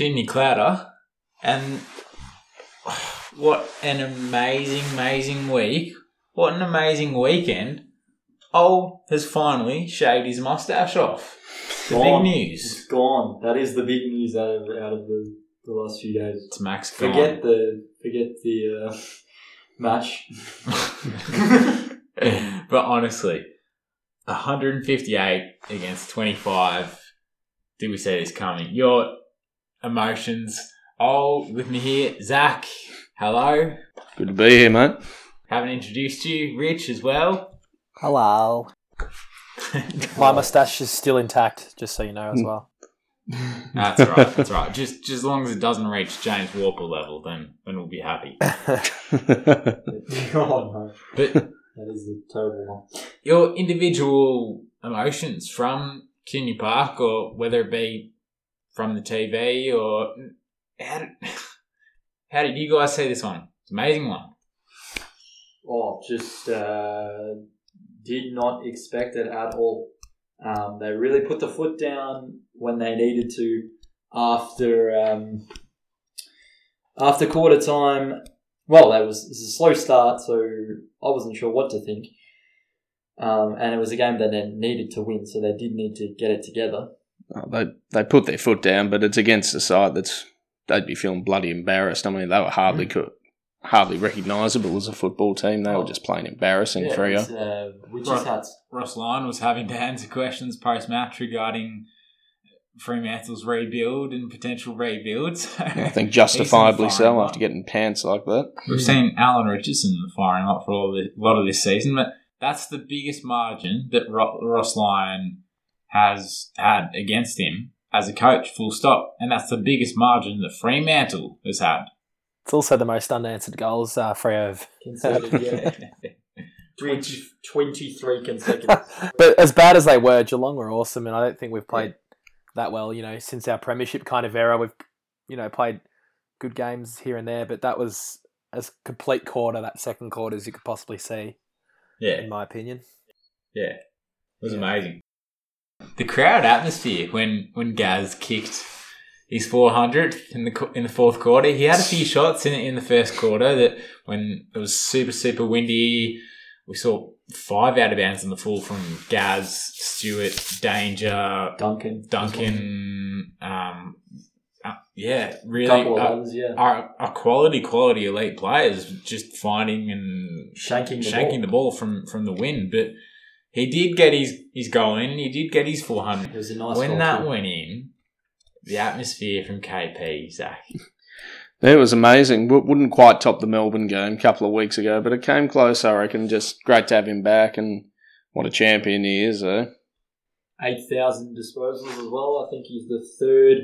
Sydney Clouder, and what an amazing, amazing week! What an amazing weekend! Old has finally shaved his mustache off. The Gone. big news. It's gone. That is the big news out of out of the, the last few days. It's Max gone. Forget the forget the uh, match. but honestly, 158 against 25. Did we see this coming? Your emotions. Oh, with me here, Zach. Hello. Good to be here, mate. Haven't introduced you. Rich as well. Hello. My mustache is still intact, just so you know as hmm. well. That's right. That's right. Just, just as long as it doesn't reach James Walker level, then then we'll be happy. oh no, But that is a terrible one. your individual emotions from Kinney Park, or whether it be from the TV, or how did, how did you guys see this one? It's amazing one. Oh, just uh, did not expect it at all. Um, they really put the foot down when they needed to after um, after quarter time. Well, that was, was a slow start, so I wasn't sure what to think. Um, and it was a game that they needed to win, so they did need to get it together. Oh, they they put their foot down, but it's against a side that's they'd be feeling bloody embarrassed. I mean, they were hardly co- hardly recognisable as a football team. They were just plain embarrassing for you. it's, uh, witches' Right. hats. Ross Lyon was having to answer questions post match regarding Fremantle's rebuild and potential rebuilds. I think justifiably He's in the firing so after getting pants like that. We've seen Alan Richardson firing up for all the, a lot of this season, but that's the biggest margin that Ro- Ross Lyon has had against him as a coach, full stop. And that's the biggest margin that Fremantle has had. It's also the most unanswered goals uh, Freo have. Conceded, yeah. 20, 23 consecutive. but as bad as they were, Geelong were awesome, and I don't think we've played that well. You know, since our premiership kind of era, we've you know played good games here and there, but that was as complete quarter that second quarter as you could possibly see, yeah, in my opinion. yeah. It was amazing. The crowd atmosphere when, when Gaz kicked his 400th in the in the fourth quarter. He had a few shots in in the first quarter that when it was super super windy, we saw five out of bounds on the full from Gaz, Stewart, Danger, Duncan. Duncan. Um, uh, yeah, really, uh, others, yeah. are, are quality quality elite players just finding and Shanking the shanking ball. the ball from from the wind, but. He did get his, his goal in. He did get his 400 It was a nice when goal that too. went in, the atmosphere from KP, Zach. It was amazing. W- Wouldn't quite top the Melbourne game a couple of weeks ago, but it came close, I reckon. Just great to have him back, and what a champion he is, eh? 8,000 disposals as well. I think he's the third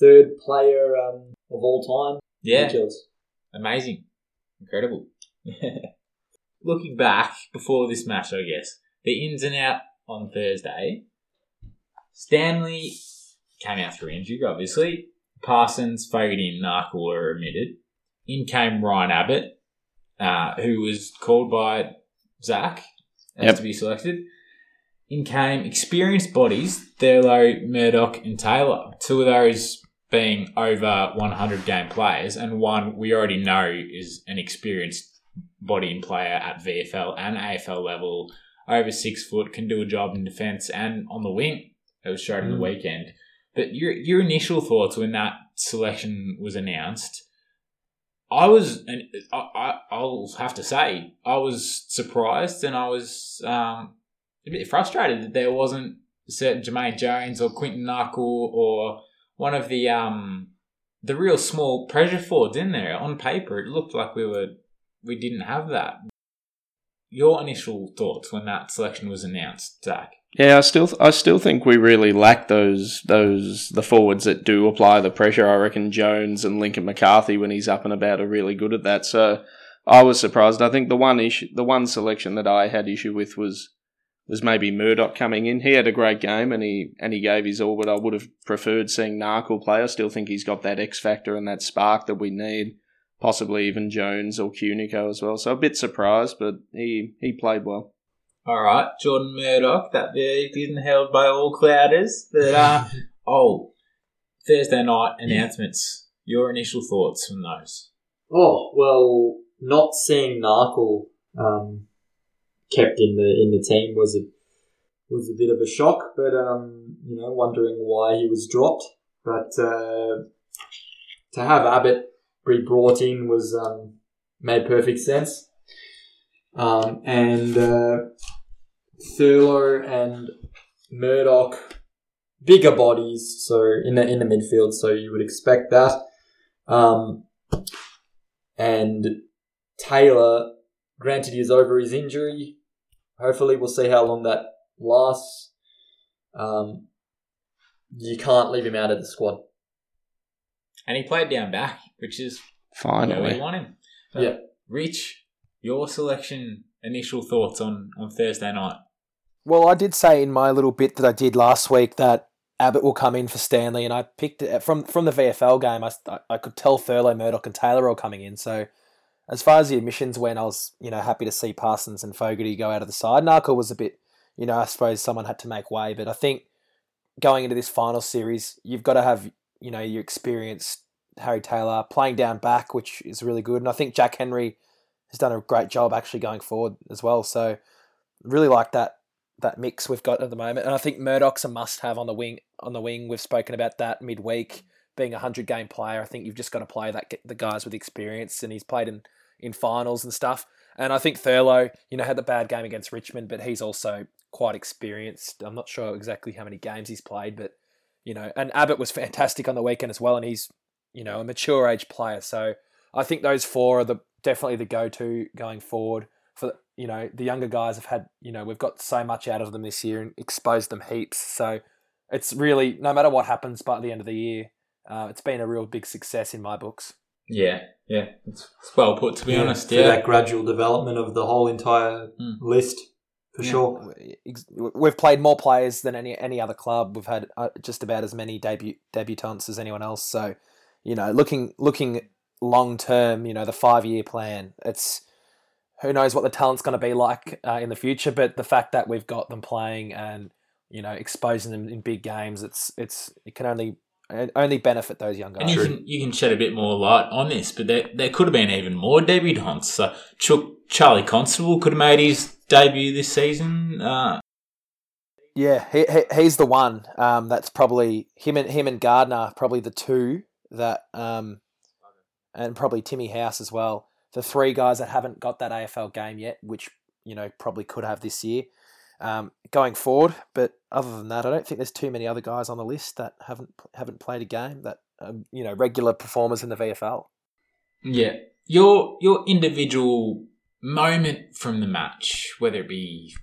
third player um, of all time. Yeah, amazing, incredible. Looking back before this match, I guess the ins and out on Thursday. Stanley came out through injury, obviously. Parsons, Fogarty, and Narkle were omitted. In came Ryan Abbott, uh, who was called by Zach as Yep. to be selected. In came experienced bodies, Thurlow, Murdoch, and Taylor. Two of those being over 100 game players, and one we already know is an experienced body and player at VFL and AFL level, over six foot, can do a job in defence and on the wing. It was shown in the Mm. weekend. But your your initial thoughts when that selection was announced, I was, and I, I, I'll have to say, I was surprised and I was um, a bit frustrated that there wasn't certain Jamaine Jones or Quinton Narkle or one of the um the real small pressure forwards in there. On paper, it looked like we were we didn't have that. Your initial thoughts when that selection was announced, Zach? Yeah, I still I still think we really lack those those the forwards that do apply the pressure. I reckon Jones and Lincoln McCarthy when he's up and about are really good at that. So I was surprised. I think the one issue the one selection that I had issue with was was maybe Murdoch coming in. He had a great game and he and he gave his all, but I would have preferred seeing Narkle play. I still think he's got that X factor and that spark that we need. Possibly even Jones or Cunico as well. So a bit surprised, but he he played well. All right, Jordan Murdoch, that verdict isn't held by all clouders, but uh, oh, Thursday night announcements. Your initial thoughts on those? Oh well, not seeing Narkle um, kept in the in the team was a was a bit of a shock, but um, you know, wondering why he was dropped. But uh, to have Abbott be brought in was um, made perfect sense. Um, and uh, Thurlow and Murdoch, bigger bodies, so in the in the midfield, so you would expect that. Um, and Taylor, granted he is over his injury. Hopefully, we'll see how long that lasts. Um, you can't leave him out of the squad. And he played down back, which is where we want him. Yeah. Rich, your selection, initial thoughts on, on Thursday night? Well, I did say in my little bit that I did last week that Abbott will come in for Stanley, and I picked it from from the VFL game. I, I could tell Thurlow, Murdoch, and Taylor all coming in. So, as far as the admissions went, I was you know happy to see Parsons and Fogarty go out of the side. Narkle was a bit, you know, I suppose someone had to make way, but I think going into this final series, you've got to have you know your experienced Harry Taylor playing down back, which is really good, and I think Jack Henry has done a great job actually going forward as well. So, really like that that mix we've got at the moment. And I think Murdoch's a must have on the wing on the wing. We've spoken about that midweek being a hundred game player. I think you've just got to play that the guys with experience, and he's played in in finals and stuff. And I think Thurlow, you know, had the bad game against Richmond, but he's also quite experienced. I'm not sure exactly how many games he's played, but you know, and Abbott was fantastic on the weekend as well, and he's you know a mature age player. So I think those four are the definitely the go to going forward for you know the younger guys have had you know we've got so much out of them this year and exposed them heaps so it's really no matter what happens by the end of the year uh, it's been a real big success in my books Yeah, yeah. It's, it's well put, to be honest. Yeah. that gradual development of the whole entire Mm. list, for Yeah. sure. Ex- we've played more players than any any other club we've had uh, just about as many debut debutants as anyone else so you know looking looking long term you know the five year plan it's who knows what the talent's going to be like uh, in the future but the fact that we've got them playing and you know exposing them in big games it's it's it can only it only benefit those young guys. And you can you can shed a bit more light on this, but there, there could have been even more debutants. So Chuck, Charlie Constable could have made his debut this season. Uh, Yeah, he, he he's the one. Um, that's probably him and him and Gardner, probably the two that, um, and probably Timmy House as well. The three guys that haven't got that AFL game yet, which you know probably could have this year, um, going forward. But other than that, I don't think there's too many other guys on the list that haven't haven't played a game that um, you know regular performers in the VFL. yeah, your your individual moment from the match, whether it be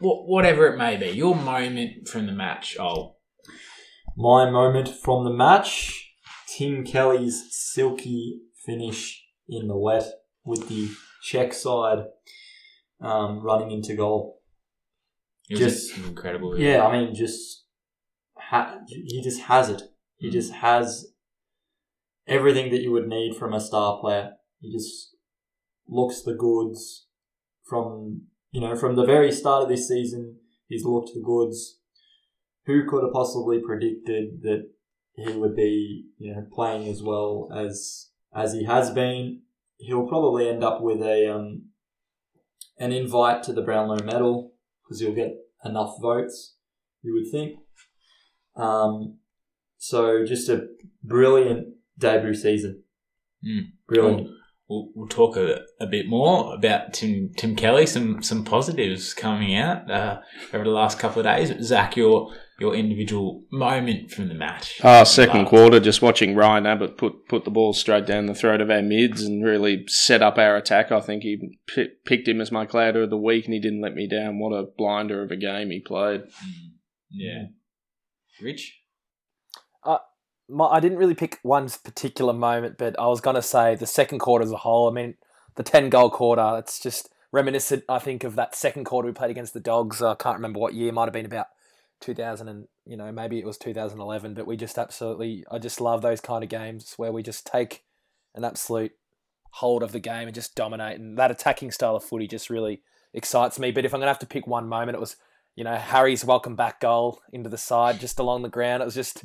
wha- whatever it may be, your moment from the match. Oh, My moment from the match Tim Kelly's silky finish in the wet with the check side um, running into goal. it was Just- incredible. Yeah, I mean, just ha- he just has it. He Mm. just has everything that you would need from a star player. He just looks the goods from you know from the very start of this season. He's looked the goods. Who could have possibly predicted that he would be you know playing as well as as he has been? He'll probably end up with a um, an invite to the Brownlow Medal because he'll get enough votes. You would think. Um, so just a brilliant debut season. Mm. Brilliant. We'll, we'll talk a, a bit more about Tim Tim Kelly. Some some positives coming out uh, over the last couple of days. Zach, your your individual moment from the match. Oh, second Love. quarter, just watching Ryan Abbott put put the ball straight down the throat of our mids and really set up our attack. I think he p- picked him as my clouder of the week, and he didn't let me down. What a blinder of a game he played. Mm. Yeah. Rich. My, I didn't really pick one particular moment, but I was going to say the second quarter as a whole. I mean, the 10 goal quarter, it's just reminiscent, I think, of that second quarter we played against the Dogs. I can't remember what year, might have been about 2000 and, you know, maybe it was 2011, but we just absolutely, I just love those kind of games where we just take an absolute hold of the game and just dominate. And that attacking style of footy just really excites me. But if I'm going to have to pick one moment, it was, you know Harry's welcome back goal into the side, just along the ground. It was just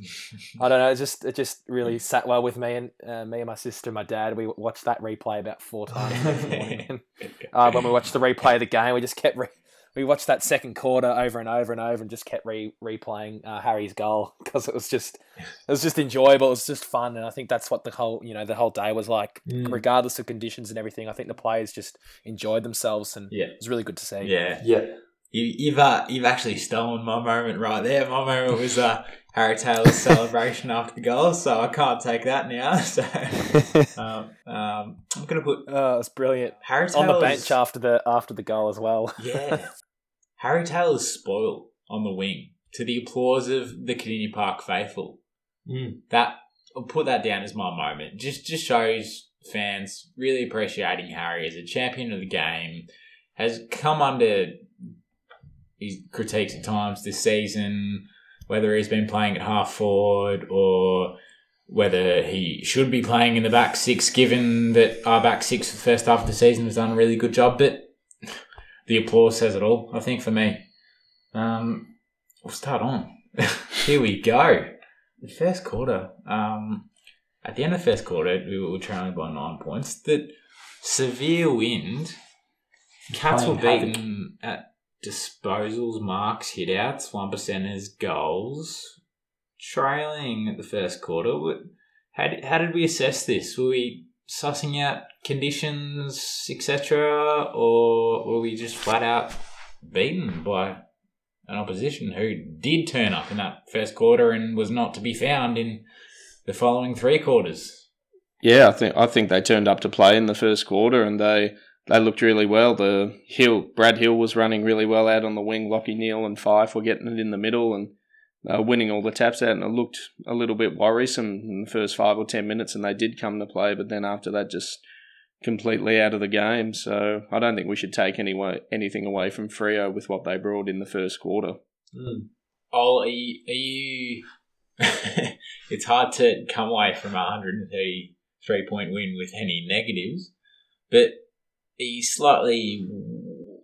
I don't know, it just it just really sat well with me and uh, me and my sister and my dad. We watched that replay about four times morning. Uh, when we watched the replay of the game, we just kept re- we watched that second quarter over and over and over and just kept re- replaying uh, Harry's goal because it was just it was just enjoyable. It was just fun, and I think that's what the whole you know the whole day was like. Mm. Regardless of conditions and everything, I think the players just enjoyed themselves, and Yeah. it was really good to see. Yeah. Yeah. You, you've uh, you've actually stolen my moment right there. My moment was uh, Harry Taylor's celebration after the goal, so I can't take that now. So um, um, I'm gonna put oh, it's brilliant Harry Taylor's on the bench after the after the goal as well. Yeah, Harry Taylor's spoiled on the wing to the applause of the Kardinia Park faithful. Mm. That I'll put that down as my moment. Just just shows fans really appreciating Harry as a champion of the game. Has come under his critiques at times this season, whether he's been playing at half forward or whether he should be playing in the back six, given that our back six for the first half of the season has done a really good job. But the applause says it all, I think, for me. Um, we'll start on. Here we go. The first quarter. Um, at the end of the first quarter, we were trailing by nine points. That severe wind. Cats were beaten at disposals, marks, hitouts, one percenters, goals. Trailing at the first quarter. How did, how did we assess this? Were we sussing out conditions, etc., or were we just flat out beaten by an opposition who did turn up in that first quarter and was not to be found in the following three quarters? Yeah, I think I think they turned up to play in the first quarter, and they they looked really well. The Hill Brad Hill was running really well out on the wing. Lachie Neale and Fyfe were getting it in the middle and uh, winning all the taps out, and it looked a little bit worrisome in the first five or ten minutes. And they did come to play, but then after that, just completely out of the game. So I don't think we should take any way, anything away from Freo with what they brought in the first quarter. Mm. Oh, are you? Are you it's hard to come away from a 133 point win with any negatives, but you slightly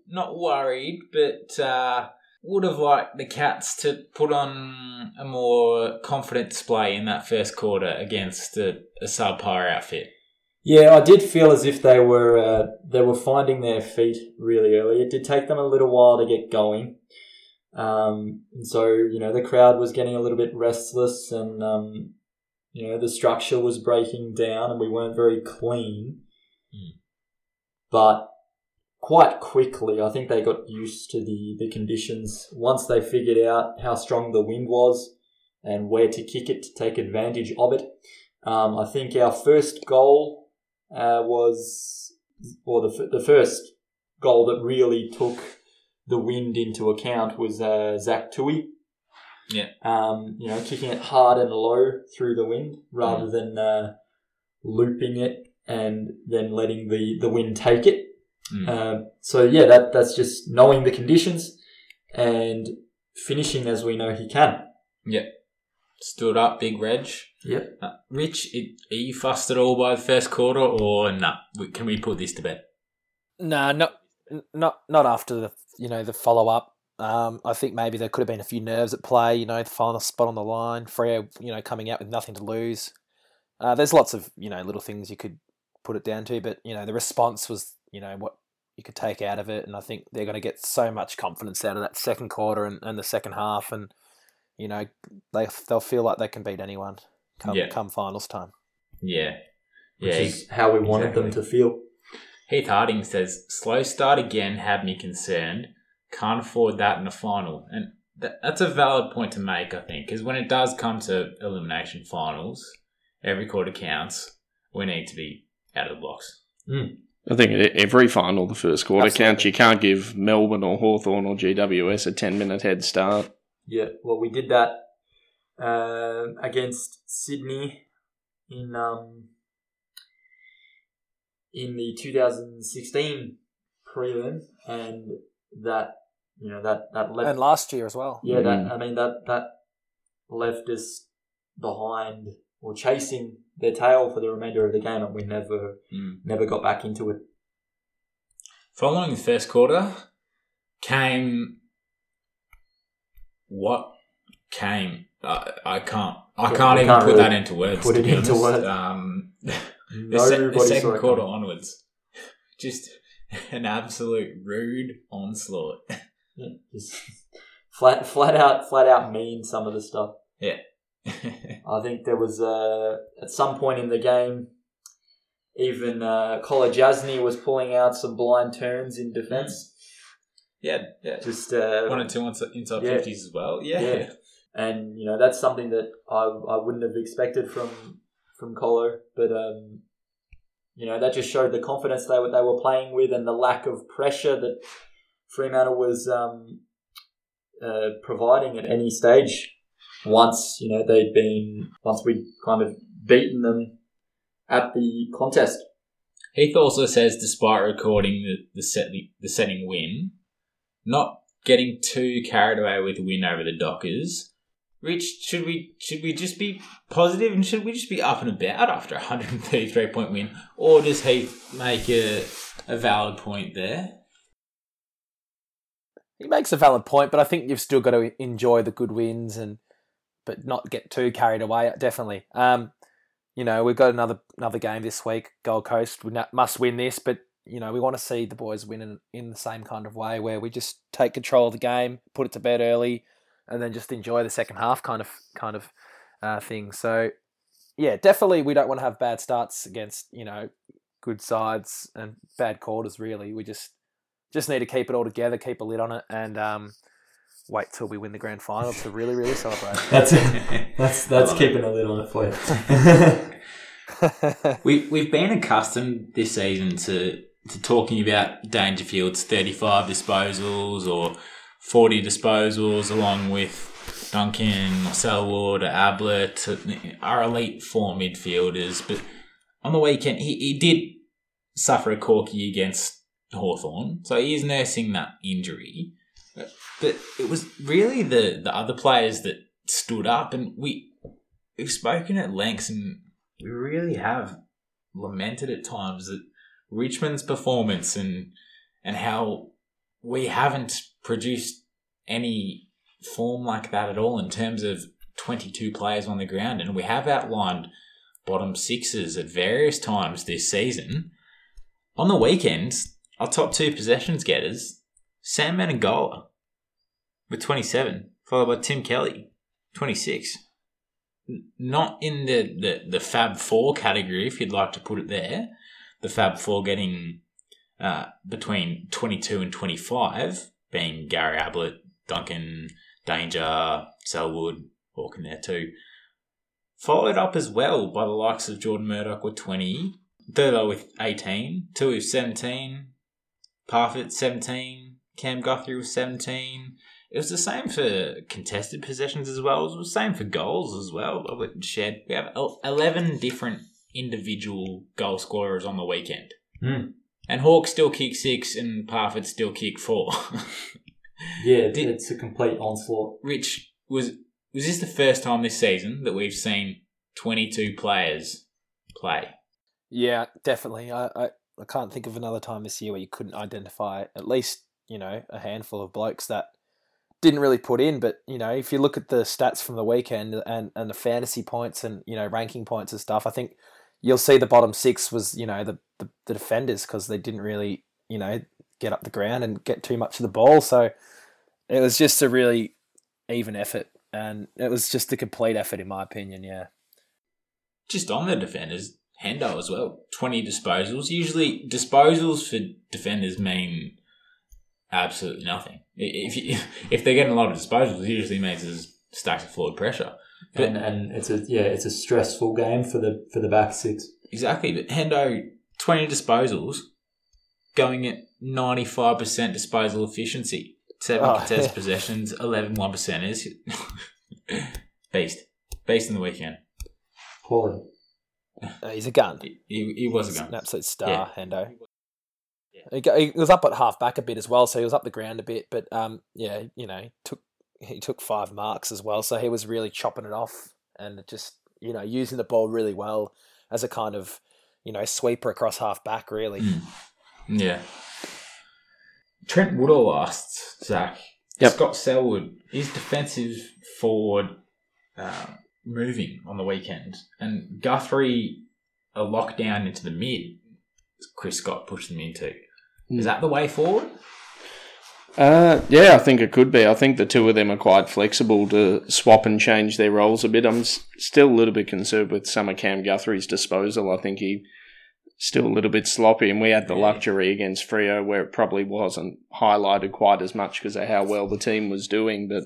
not worried, but uh, would have liked the Cats to put on a more confident display in that first quarter against a, a subpar outfit? Yeah, I did feel as if they were uh, they were finding their feet really early. It did take them a little while to get going, um, and so you know the crowd was getting a little bit restless, and um, you know the structure was breaking down, and we weren't very clean. Mm. But quite quickly, I think they got used to the the conditions. Once they figured out how strong the wind was and where to kick it to take advantage of it. Um, I think our first goal uh, was, or the, the first goal that really took the wind into account was uh, Zach Tuohy. Yeah. Um, you know, kicking it hard and low through the wind rather than uh, looping it and then letting the, the wind take it. Mm. Um, so yeah, that that's just knowing the conditions and finishing as we know he can. Yeah. Stood up, big Reg. Yep. Uh, Rich, it, are you fussed at all by the first quarter, or nah? Can we put this to bed? Nah, not not not after the you know the follow up. Um, I think maybe there could have been a few nerves at play. You know, the final spot on the line, Freo, you know, coming out with nothing to lose. Uh, there's lots of you know little things you could put it down to, but you know the response was you know what you could take out of it, and I think they're going to get so much confidence out of that second quarter and, and the second half, and you know they they'll feel like they can beat anyone come Yeah. come finals time. Yeah, Which yeah. is how we wanted them to feel. Heath Harding says, "Slow start again had me concerned. Can't afford that in the final." And that, that's a valid point to make, I think, because when it does come to elimination finals, every quarter counts. We need to be out of the blocks. I think every final, the first quarter Absolutely. counts. You can't give Melbourne or Hawthorn or GWS a 10 minute head start. Yeah, well, we did that um against Sydney in um, in the 2016 prelim, and that you know that that left And last year as well. yeah that Mm. I mean that that left us behind or chasing their tail for the remainder of the game, and we never Mm. never got back into it. Following the first quarter came what came, I, I can't, I Yeah, can't even can't put really that into words. put it into words. Um, the, se- the second quarter coming. onwards, just an absolute rude onslaught. Yeah, just flat, flat out, flat out mean some of the stuff. I think there was uh, at some point in the game, even uh, Kolodjashnij was pulling out some blind turns in defence. yeah, yeah. Just uh, One or two inside, Yeah. 50s as well. Yeah. Yeah. and you know that's something that I I wouldn't have expected from from Colo, but um, you know that just showed the confidence they were they were playing with and the lack of pressure that Fremantle was um, uh, providing at any stage. Once you know they'd been once we'd kind of beaten them at the contest. Heath also says, despite recording the, the, set, the, the setting win, not getting too carried away with the win over the Dockers. Rich, should we should we just be positive and should we just be up and about after a 133 point win, or does Heath make a, a valid point there? He makes a valid point, but I think you've still got to enjoy the good wins and but not get too carried away. Definitely. Um, you know, we've got another another game this week. Gold Coast we must win this, but you know we want to see the boys win in, in the same kind of way where we just take control of the game, put it to bed early, and then just enjoy the second half kind of kind of uh, thing. So yeah, definitely we don't want to have bad starts against you know good sides and bad quarters. Really, we just just need to keep it all together, keep a lid on it, and um, wait till we win the grand final to really, really celebrate. That's that's that's I love keeping a lid on it for you. We we've been accustomed this season to to talking about Dangerfield's thirty five disposals or forty disposals, along with Duncan, Selwood, Ablett, our elite four midfielders. But on the weekend, he, he did suffer a corky against Hawthorn, so he is nursing that injury. But it was really the the other players that stood up, and we we've spoken at length and we really have lamented at times that Richmond's performance and and how we haven't produced any form like that at all in terms of 22 players on the ground and we have outlined bottom sixes at various times this season. On the weekends our top two possessions getters Sam Menegola with 27 followed by Tim Kelly 26 not in the, the, the Fab Four category, if you'd like to put it there. The Fab Four getting uh, between 22 and 25, being Gary Ablett, Duncan, Danger, Selwood, Hawk in there too. Followed up as well by the likes of Jordan Murdoch with 20, Thurlow with 18, two with 17, Parfitt 17, Cam Guthrie with 17, it was the same for contested possessions as well. It was the same for goals as well. Shed. We have eleven different individual goal scorers on the weekend, Hmm. and Hawk still kick six, and Parfitt still kick four. Yeah, Did- it's a complete onslaught. Rich was was this the first time this season that we've seen twenty two players play? yeah, definitely. I, I I can't think of another time this year where you couldn't identify at least you know a handful of blokes that didn't really put in. But you know, if you look at the stats from the weekend and and the fantasy points and you know ranking points and stuff, I think you'll see the bottom six was you know the the, the defenders because they didn't really you know get up the ground and get too much of the ball. So it was just a really even effort, and it was just a complete effort in my opinion. Yeah. Just on the defenders, Hendo as well. Twenty disposals. Usually, disposals for defenders mean absolutely nothing. If you, if they're getting a lot of disposals, it usually means there's stacks of forward pressure. But and and it's a yeah, it's a stressful game for the for the back six. exactly, but Hendo twenty disposals, going at ninety five percent disposal efficiency. Seven Oh, contested yeah. possessions, 11 one percenters. Beast, beast in the weekend. Quality. Uh, he's a gun. He, he, he was a gun. an absolute star, Yeah. Hendo. Yeah. He, he was up at half back a bit as well, so he was up the ground a bit. But um, yeah, you know, he took he took five marks as well, so he was really chopping it off and just you know using the ball really well as a kind of you know sweeper across half back. Really, Mm. Yeah. Trent Woodall asked Zach Yep. Scott Selwood is defensive forward uh, moving on the weekend, and Guthrie a lockdown into the mid. Chris Scott pushed them into. Is that the way forward? Uh, yeah, I think it could be. I think the two of them are quite flexible to swap and change their roles a bit. I'm s- still a little bit concerned with some of Cam Guthrie's disposal. I think he still a little bit sloppy, and we had the luxury against Freo where it probably wasn't highlighted quite as much because of how well the team was doing. But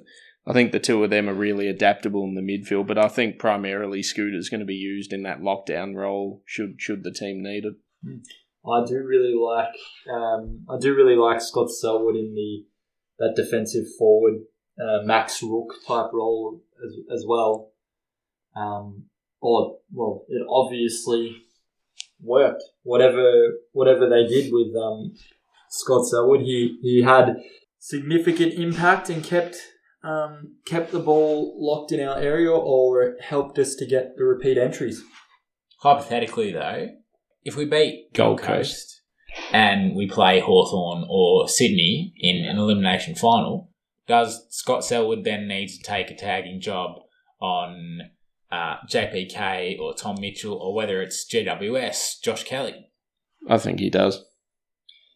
I think the two of them are really adaptable in the midfield. But I think primarily Scooter's going to be used in that lockdown role should should the team need it. I do really like um, I do really like Scott Selwood in the that defensive forward uh, Max Rooke type role as, as well. Um, or well, it obviously worked. Whatever whatever they did with um, Scott Selwood, he he had significant impact and kept um, kept the ball locked in our area or helped us to get the repeat entries. Hypothetically, though, if we beat Gold Gold Coast and we play Hawthorn or Sydney in an elimination final, does Scott Selwood then need to take a tagging job on uh, JPK or Tom Mitchell or whether it's GWS, Josh Kelly? I think he does.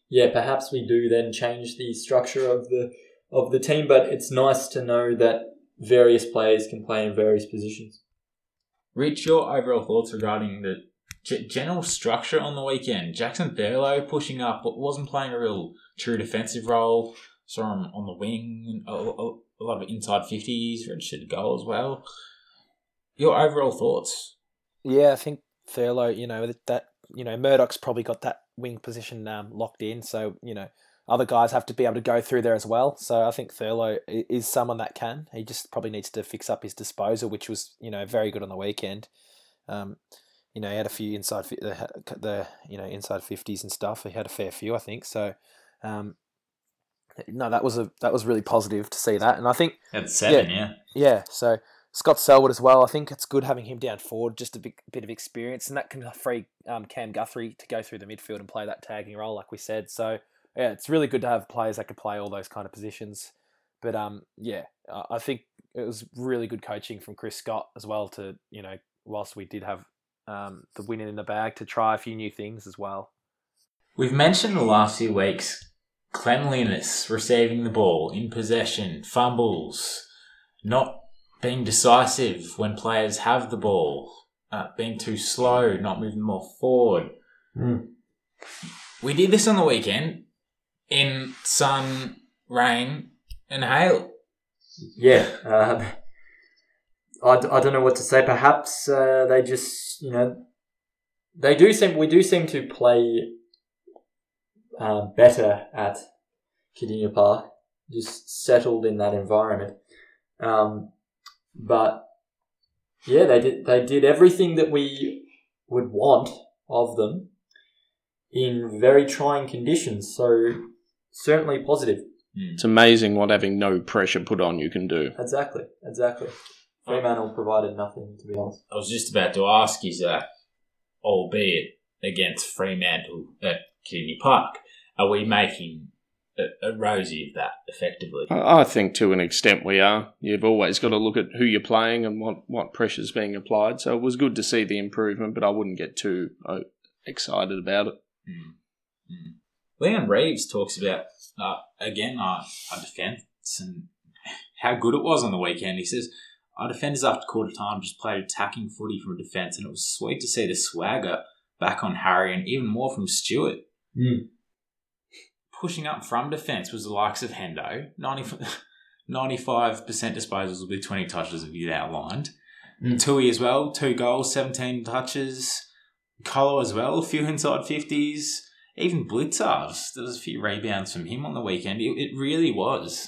yeah, perhaps we do then change the structure of the of the team, but it's nice to know that various players can play in various positions. Rich, your overall thoughts regarding the g- general structure on the weekend? Jackson Thurlow pushing up, but wasn't playing a real true defensive role. Saw him on the wing, a, a, a lot of inside 50s, registered goal as well. Your overall thoughts? Yeah, I think Thurlow, you know, that- that you know, Murdoch's probably got that wing position um, locked in, so you know, other guys have to be able to go through there as well. So I think Thurlow is someone that can. He just probably needs to fix up his disposal, which was you know very good on the weekend. Um, you know, he had a few inside the, the you know inside fifties and stuff. He had a fair few, I think. So, um, no, that was a that was really positive to see that, and I think At seven, yeah. yeah, so Scott Selwood as well. I think it's good having him down forward, just a bit, bit of experience, and that can free um, Cam Guthrie to go through the midfield and play that tagging role, like we said. So yeah, it's really good to have players that can play all those kind of positions. But um, yeah, I think it was really good coaching from Chris Scott as well. To you know, whilst we did have um, the winning in the bag, to try a few new things as well. We've mentioned the last few weeks cleanliness, receiving the ball, in possession, fumbles, not being decisive when players have the ball, uh, being too slow, not moving more forward. We did this on the weekend in sun, rain, and hail. Yeah, um, I, d- I don't know what to say. Perhaps uh, they just you know they do seem we do seem to play uh, better at Kardinia Park, just settled in that environment. Um, but yeah, they did they did everything that we would want of them in very trying conditions. So certainly positive. It's amazing what having no pressure put on you can do. Exactly, exactly. Fremantle provided nothing, to be honest. I was just about to ask you, Zach, albeit against Fremantle at Kidney Park, are we making a, a rosy of that effectively? I I think to an extent we are. You've always got to look at who you're playing and what, what pressure's being applied. So it was good to see the improvement, but I wouldn't get too uh, excited about it. Mm. Mm. Leon Reeves talks about uh, again our, our defence and how good it was on the weekend. He says our defenders after quarter time just played attacking footy from defence, and it was sweet to see the swagger back on Harry and even more from Stewart. Mm. Pushing up from defence was the likes of Hendo, 95 percent disposals with twenty touches as you outlined. Mm. Tuohy as well, two goals, seventeen touches. Colo as well, a few inside fifties. Even Blicavs, there was a few rebounds from him on the weekend. It, it really was.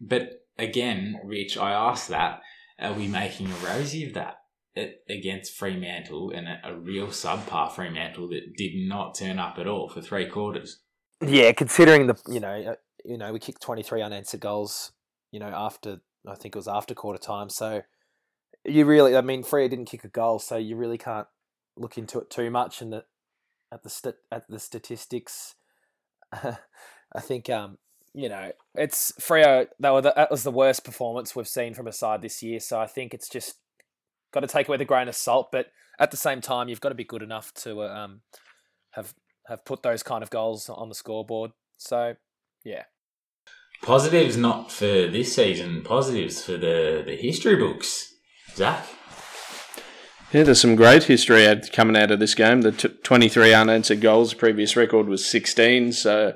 But again, Rich, I asked that: Are we making a rosy of that a- against Fremantle and a, a real subpar Fremantle that did not turn up at all for three quarters? Yeah, considering the you know uh, you know we kicked twenty three unanswered goals, you know after I think it was after quarter time. So you really, I mean, Freo didn't kick a goal, so you really can't look into it too much. And the at the st- at the statistics, I think um you know, it's Freo. That, were the, that was the worst performance we've seen from a side this year. So I think it's just got to take away the grain of salt. But at the same time, you've got to be good enough to uh, um, have have put those kind of goals on the scoreboard. So yeah, Positives not for this season. Positives for the the history books. Zach. Yeah, there's some great history coming out of this game. The t- 23 unanswered goals, the previous record was 16, so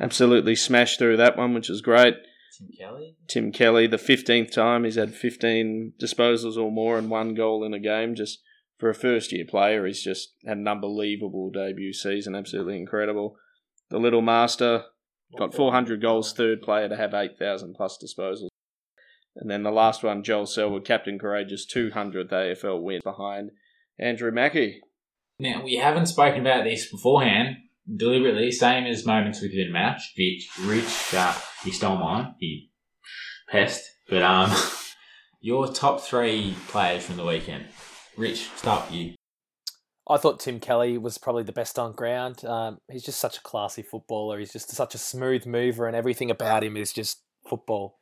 absolutely smashed through that one, which is great. Tim Kelly. Tim Kelly, the 15th time he's had 15 disposals or more and one goal in a game. Just for a first year player, he's just had an unbelievable debut season, absolutely incredible. The little master got 400 goals, third player to have 8,000 plus disposals. And then the last one, Joel Selwood, Captain Courageous, 200th AFL win behind Andrew Mackie. Now we haven't spoken about this beforehand deliberately. Same as moments within match. Rich, Rich, uh, he stole mine. He pest. But um, your top three players from the weekend. Rich, start with you. I thought Tim Kelly was probably the best on ground. Um, he's just such a classy footballer. He's just such a smooth mover, and everything about him is just football.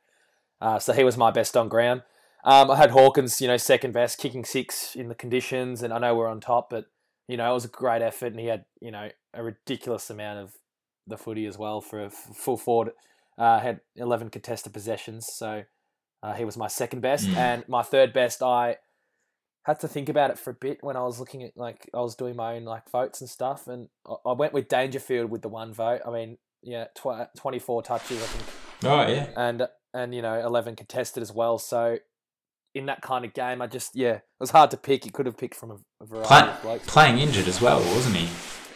Uh, so he was my best on ground. Um, I had Hawkins, you know, second best, kicking six in the conditions, and I know we're on top, but you know it was a great effort, and he had you know a ridiculous amount of the footy as well for a full forward. Uh, had eleven contested possessions, so uh, he was my second best, Mm. and my third best. I had to think about it for a bit when I was looking at like I was doing my own like votes and stuff, and I- I went with Dangerfield with the one vote. I mean, yeah, tw- twenty four touches, I think Oh yeah. and and you know 11 contested as well so in that kind of game i just yeah it was hard to pick you could have picked from a, a variety Play, of blokes playing injured as well, wasn't he?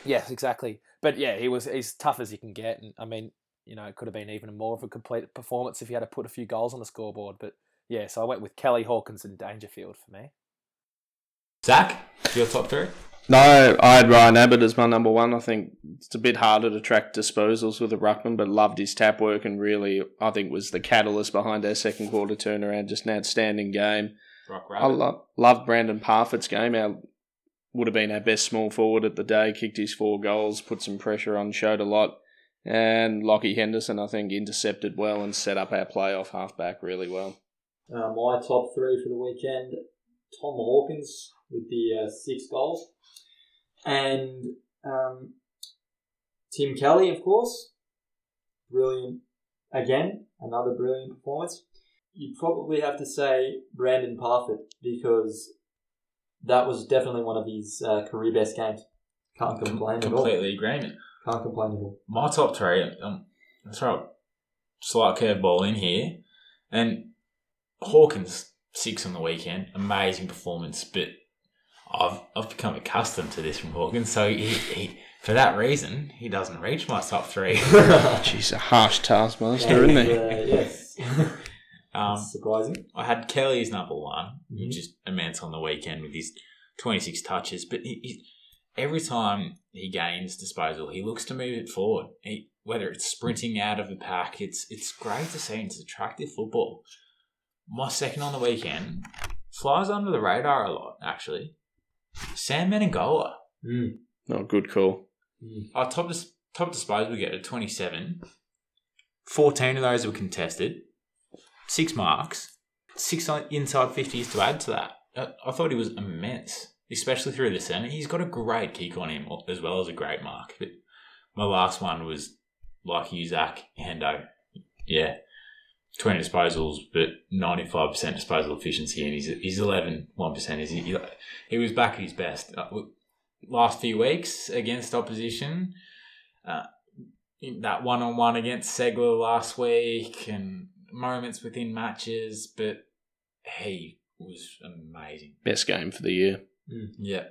Yes exactly but yeah he was he's tough as you can get and i mean you know it could have been even more of a complete performance if he had to put a few goals on the scoreboard but yeah so i went with kelly hawkins and dangerfield for me Zach, your top three. No, I had Ryan Abbott as my number one. I think it's a bit harder to track disposals with a ruckman, but loved his tap work and really, I think, was the catalyst behind our second quarter turnaround. Just an outstanding game. Rock I Rabbit. lo- loved Brandon Parfitt's game. Our would have been our best small forward at the day. Kicked his four goals, put some pressure on, showed a lot. And Lachie Henderson, I think, intercepted well and set up our playoff halfback really well. Uh, my top three for the weekend: Tom Hawkins with the uh, six goals, and um, Tim Kelly, of course, brilliant again, another brilliant performance. You'd probably have to say Brandon Parfitt because that was definitely one of his uh, career best games. Can't complain at all. Completely agreement. Can't complain at all. My top three. Um, let's throw a slight curveball in here, and Hawkins six on the weekend. Amazing performance, but I've I've become accustomed to this from Hawkins. So he, he for that reason he doesn't reach my top three. Jeez, a harsh taskmaster, isn't he? Uh, yes. um, surprising. I had Kelly's number one, Mhm. which is immense on the weekend with his 26 touches. But he, he, every time he gains disposal, he looks to move it forward. He, whether it's sprinting out of a pack, it's it's great to see. It's attractive football. My second on the weekend flies under the radar a lot, actually. Sam Menegola. Mm. Oh, good call. Our top dis- top disposal get at 27. 14 of those were contested. Six marks. Six inside 50s to add to that. I, I thought he was immense, especially through the centre. He's got a great kick on him as well as a great mark. But my last one was like you, Zach Hendo. Yeah. 20 disposals, but 95% disposal efficiency, and he's, he's 11, 1%. Is he, he was back at his best. Uh, last few weeks against opposition. Uh, that one on one against Segler last week and moments within matches, but he was amazing. Best game for the year. Yeah.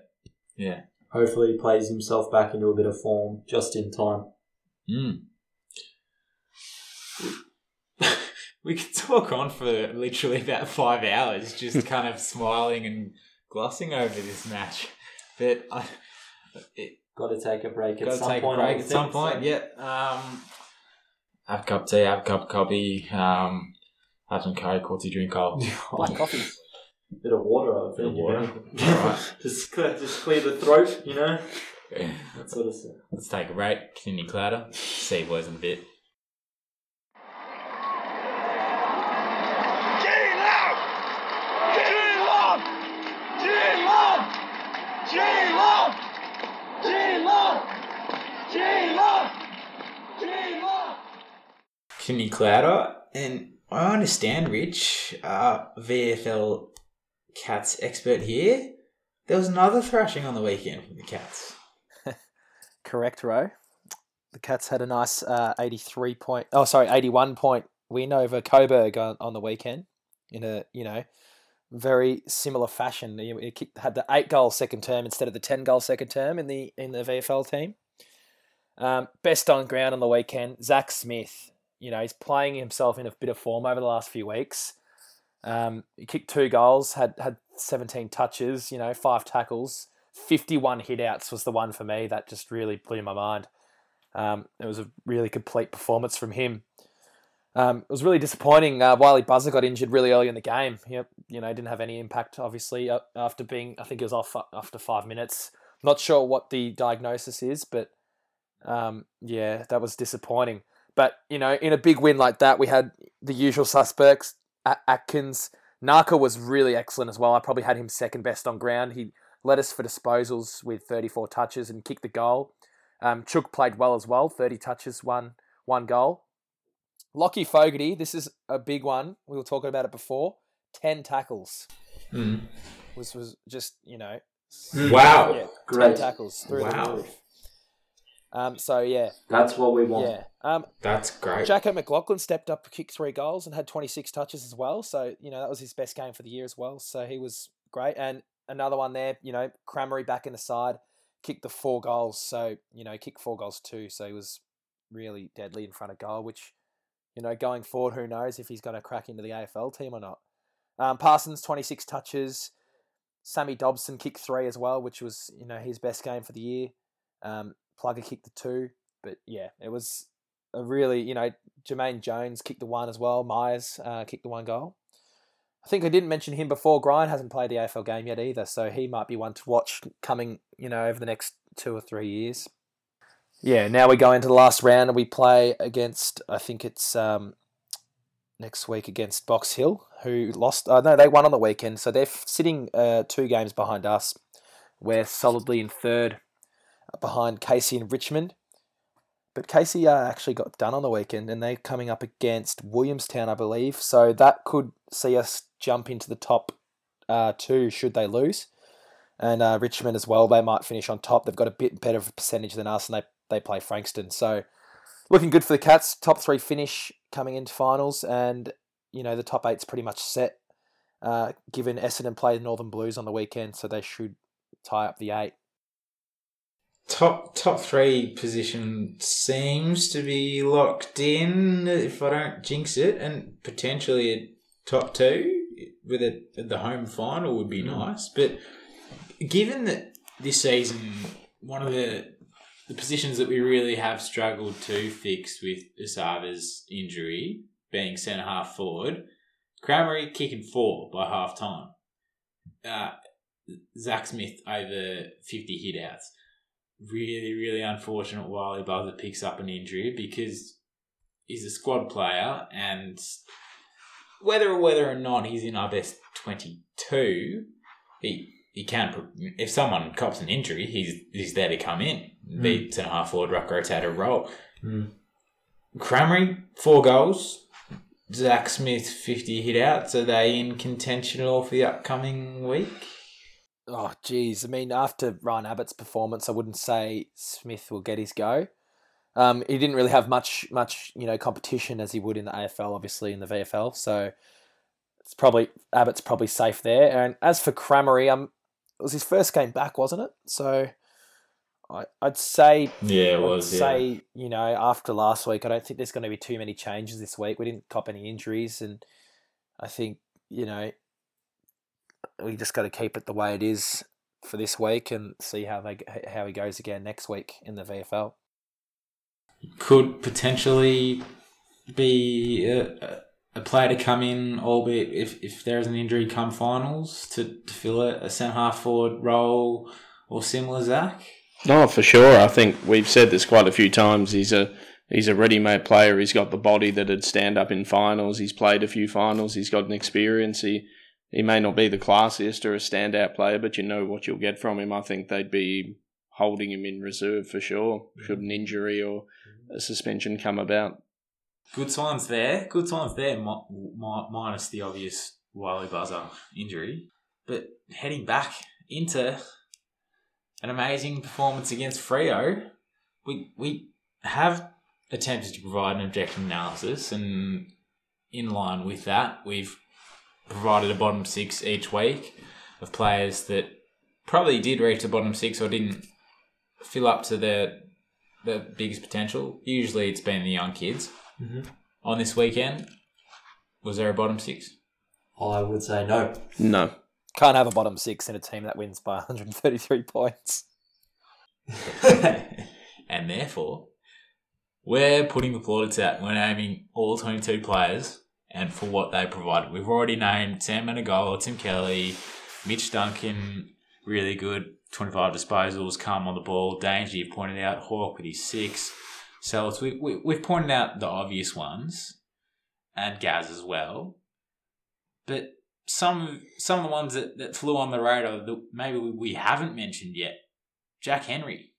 Yeah. Hopefully, he plays himself back into a bit of form just in time. Mm. we could talk on for literally about five hours, just kind of smiling and glossing over this match. But I, it, Got to take a break at Got to some take point. a I break at some point. so- Yeah. Um, have a cup of tea, have a cup of coffee, um, have some curry, quartzy, drink cold. Black coffee. A Bit of water, I think. Bit of water. Right. just, clear, just clear the throat, you know? Yeah. That sort of stuff. Let's take a break. Continue clatter. See boys in a bit. G Get up! Get up! Get up! Clouder, and I understand, Rich, uh, VFL Cats expert here. There was another thrashing on the weekend from the Cats. Correct, Ro. The Cats had a nice uh, 83 point, oh, sorry, 81 point win over Coburg on, on the weekend in a, you know, very similar fashion. It had the eight goal second term instead of the 10 goal second term in the in the VFL team. Um, best on ground on the weekend, Zach Smith. You know, he's playing himself in a bit of form over the last few weeks. Um, he kicked two goals, had had 17 touches, you know, five tackles, 51 hitouts was the one for me that just really blew my mind. Um, it was a really complete performance from him. Um, it was really disappointing. Uh, Wylie Buzza got injured really early in the game. Yep, you know, didn't have any impact. Obviously, uh, after being, I think it was off after five minutes. Not sure what the diagnosis is, but um, yeah, that was disappointing. But you know, in a big win like that, we had the usual suspects. Atkins, Narkle was really excellent as well. I probably had him second best on ground. He led us for disposals with 34 touches and kicked the goal. Um, Chook played well as well, 30 touches, one one goal. Lachie Fogarty, this is a big one. We were talking about it before. 10 tackles. Mm. Was was just, you know, Wow. yeah, 10 Great. tackles through Wow. the roof. Um, so yeah, That's what we want. yeah. Um, That's great. Jacko McLaughlin stepped up, kicked three goals, and had 26 touches as well. So, you know, that was his best game for the year as well. So he was great. And another one there, you know, Crameri back in the side, kicked the four goals. So, you know, kicked four goals too. So he was really deadly in front of goal, which, you know, going forward, who knows if he's going to crack into the AFL team or not. Um, Parsons, 26 touches. Sammy Dobson kicked three as well, which was, you know, his best game for the year. Um, Plugger kicked the two. But yeah, it was a really, you know, Jamaine Jones kicked the one as well. Myers uh, kicked the one goal. I think I didn't mention him before. Grind hasn't played the AFL game yet either, so he might be one to watch coming, you know, over the next two or three years. Yeah, now we go into the last round and we play against, I think it's um, next week against Box Hill, who lost. Uh, no, they won on the weekend, so they're sitting uh, two games behind us. We're solidly in third behind Casey and Richmond. But Casey uh, actually got done on the weekend, and they're coming up against Williamstown, I believe. So that could see us jump into the top uh, two should they lose. And uh, Richmond as well, they might finish on top. They've got a bit better of a percentage than us, and they, they play Frankston. So looking good for the Cats. Top three finish coming into finals, and you know the top eight's pretty much set. Uh, given Essendon play the Northern Blues on the weekend, so they should tie up the eight. Top top three position seems to be locked in. If I don't jinx it, and potentially a top two with a the home final would be nice. But given that this season, one of the the positions that we really have struggled to fix with Esava's injury being centre half forward, Crameri kicking four by half time. Uh, Zach Smith over fifty hitouts really, really unfortunate Wylie Buzza picks up an injury because he's a squad player and whether whether or not he's in our best 22, he he can if someone cops an injury, he's he's there to come in, be centre half forward, ruck rotator role. Mm. Crameri four goals. Zach Smith fifty hit outs. Are they in contention at all for the upcoming week? Oh, geez. I mean, after Ryan Abbott's performance, I wouldn't say Smith will get his go. Um, he didn't really have much, much you know, competition as he would in the AFL, obviously in the VFL. So it's probably Abbott's probably safe there. And as for Crameri, um, it was his first game back, wasn't it? So I, I'd say, Yeah, it I'd was. Yeah. say, you know, after last week, I don't think there's going to be too many changes this week. We didn't cop any injuries, and I think you know we just got to keep it the way it is for this week and see how they how he goes again next week in the VFL. could potentially be a, a player to come in, albeit if, if there is an injury come finals, to, to fill a, a centre half forward role or similar, Zach? No, for sure. I think we've said this quite a few times. He's a he's a ready-made player. He's got the body that'd stand up in finals. He's played a few finals. He's got an experience. He he may not be the classiest or a standout player, but you know what you'll get from him. I think they'd be holding him in reserve for sure. Should an injury or a suspension come about. good signs there. Good signs there, mi- mi- minus the obvious Wylie Buzza injury. But heading back into an amazing performance against Freo, we we have attempted to provide an objective analysis, and in line with that, we've provided a bottom six each week of players that probably did reach the bottom six or didn't fill up to their the biggest potential. Usually, it's been the young kids. Mhm. On this weekend, was there a bottom six? I would say no. No. Can't have a bottom six in a team that wins by 133 points. and therefore, we're putting the plaudits out. We're naming all 22 players and for what they provided. We've already named Sam Menegola, Tim Kelly, Mitch Duncan, really good, 25 disposals, calm on the ball. Danger, you've pointed out, Hawk with his six. So we, we, we've pointed out the obvious ones and Gaz as well. But some some of the ones that, that flew on the radar that maybe we, haven't mentioned yet. Jack Henry.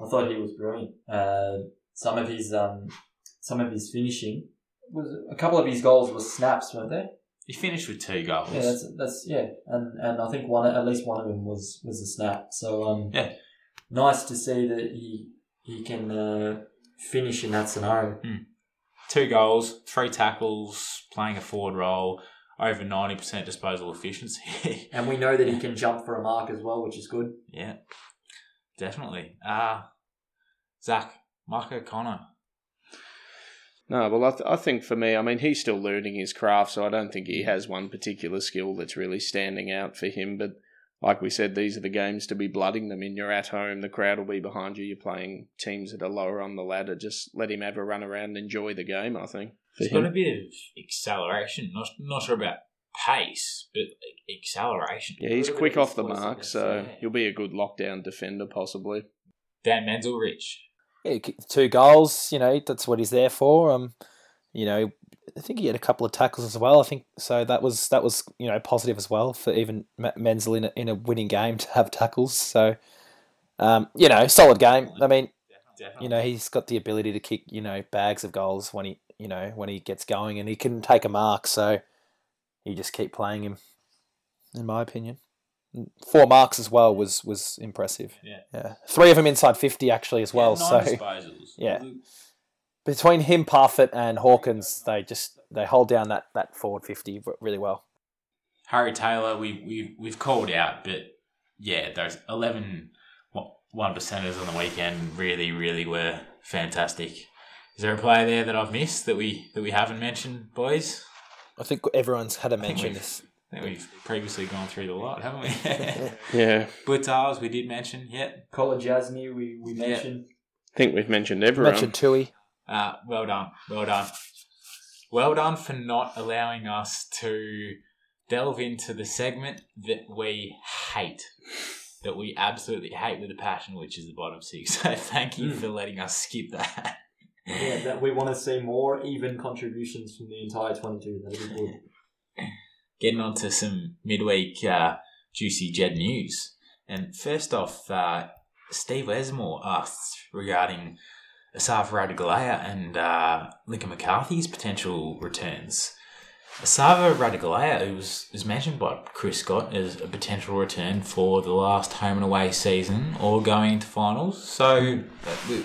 I thought he was brilliant. Uh, some of his um, some of his finishing was a couple of his goals were snaps, weren't they? He finished with two goals. Yeah, that's that's yeah, and and I think one at least one of them was was a snap. So um, Yeah. nice to see that he he can uh, finish in that scenario. two goals, three tackles, playing a forward role, over 90% disposal efficiency. And we know that he can jump for a mark as well, which is good. yeah, definitely. Uh, Zach, Mark O'Connor. No, well, I, th- I think for me, I mean, he's still learning his craft, so I don't think he mm. has one particular skill that's really standing out for him. But like we said, these are the games to be blooding them in. You're at home, the crowd will be behind you. You're playing teams that are lower on the ladder. Just let him have a run around and enjoy the game, I think. For He's got a bit of acceleration. Not, not sure about pace, but acceleration. Yeah, he's quick off the mark, so he'll be a good lockdown defender, possibly. Dan Menzel Rich. Two goals. You know that's what he's there for. Um, you know, I think he had a couple of tackles as well. I think so. That was that was you know positive as well for even Menzel in a, in a winning game to have tackles. So, um, you know, solid game. I mean, you know, he's got the ability to kick you know bags of goals when he you know when he gets going, and he can take a mark. So, you just keep playing him, in my opinion. Four marks as well was was impressive. Yeah. yeah. Three of them inside fifty actually as well. Yeah, so disposals. yeah. between him, Parfitt, and Hawkins, they just they hold down that that forward fifty really well. Harry Taylor, we, we, we've called out, but yeah, those 11 one- one percenters on the weekend really, really were fantastic. Is there a player there that I've missed that we that we haven't mentioned, boys? I think everyone's had a mention this. I think we've previously gone through the lot, haven't we? Yeah, Butars, we did mention, yeah. Kolodjashnij, we, we Yeah. mentioned. I think we've mentioned everyone. Mentioned Tuohy. Uh, well done, well done. Well done for not allowing us to delve into the segment that we hate, that we absolutely hate with a passion, which is the bottom six. So thank you Mm. for letting us skip that. Yeah, that we want to see more even contributions from the entire 22. That'd be good. Getting on to some midweek uh, juicy Jed news. And first off, uh, Steve Esmore asked regarding Esava Ratugolea and uh, Lincoln McCarthy's potential returns. Esava Ratugolea was, was mentioned by Chris Scott as a potential return for the last home and away season or going into finals. So uh,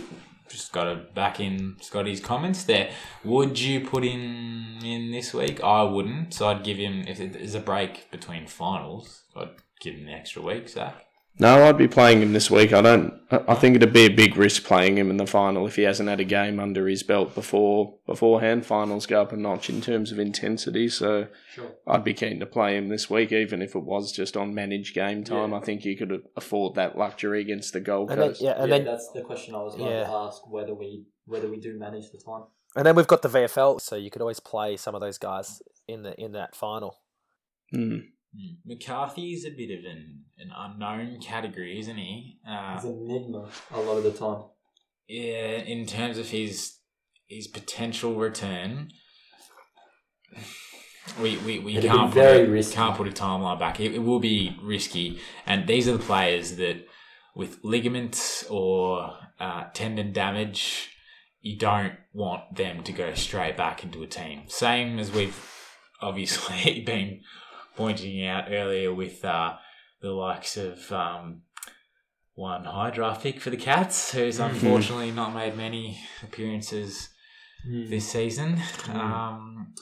just got to back in Scotty's comments there. Would you put him in this week? I wouldn't. So I'd give him, if there's a break between finals, I'd give him an extra week, Zach. No, I'd be playing him this week. I don't. I I think it'd be a big risk playing him in the final if he hasn't had a game under his belt before beforehand. Finals go up a notch in terms of intensity, so Sure. I'd be keen to play him this week, even if it was just on managed game time. Yeah. I think you could afford that luxury against the Gold And then, Coast. yeah, and yeah, then that's the question I was going Yeah. to ask whether we whether we do manage the time. and then we've got the VFL, so you could always play some of those guys in the in that final. Mm. Hmm. McCarthy is a bit of an, an unknown category, isn't he? Uh, It's an enigma a lot of the time. Yeah, in terms of his his potential return, we we, we It'd be can't very put a, risky. can't put a timeline back. It, it will be risky, and these are the players that with ligaments or uh, tendon damage you don't want them to go straight back into a team. Same as we've obviously been pointing out earlier with uh, the likes of um, one high draft pick for the Cats, who's unfortunately not made many appearances this season. Mm. Um,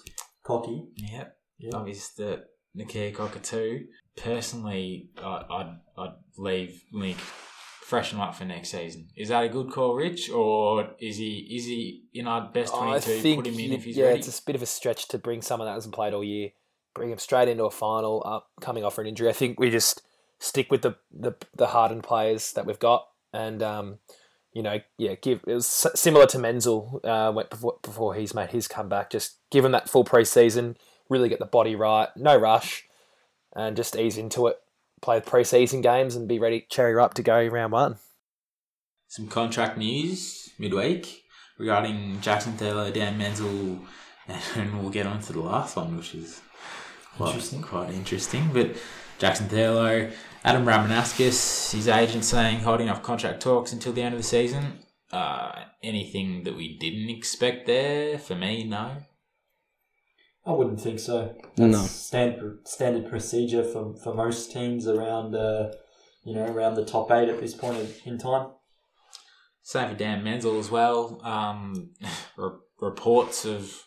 Cocky. yep, Yeah. obviously the Nakia Cockatoo. Personally, I, I'd, I'd leave Link, freshen him up for next season. Is that a good call, Rich, or is he is he in our best twenty think Put him in you- if he's yeah, ready. it's a bit of a stretch to bring someone that hasn't played all year, bring him straight into a final, up coming off an injury. I think we just stick with the the, the hardened players that we've got, and um, you know, yeah, give it was similar to Menzel uh, before before he's made his comeback. Just give him that full preseason, really get the body right, no rush, and just ease into it. Play the preseason games and be ready, cherry up to go round one. Some contract news midweek regarding Jackson Taylor, Dan Menzel, and we'll get on to the last one, which is quite Interesting. Quite interesting. But Jackson Taylor, Adam Ramanauskas, his agent saying holding off contract talks until the end of the season. Uh, anything that we didn't expect there? For me, no. I wouldn't think so. No. That's standard standard procedure for, for most teams around uh, you know around the top eight at this point in- in time. Same for Dan Menzel as well. Um, re- reports of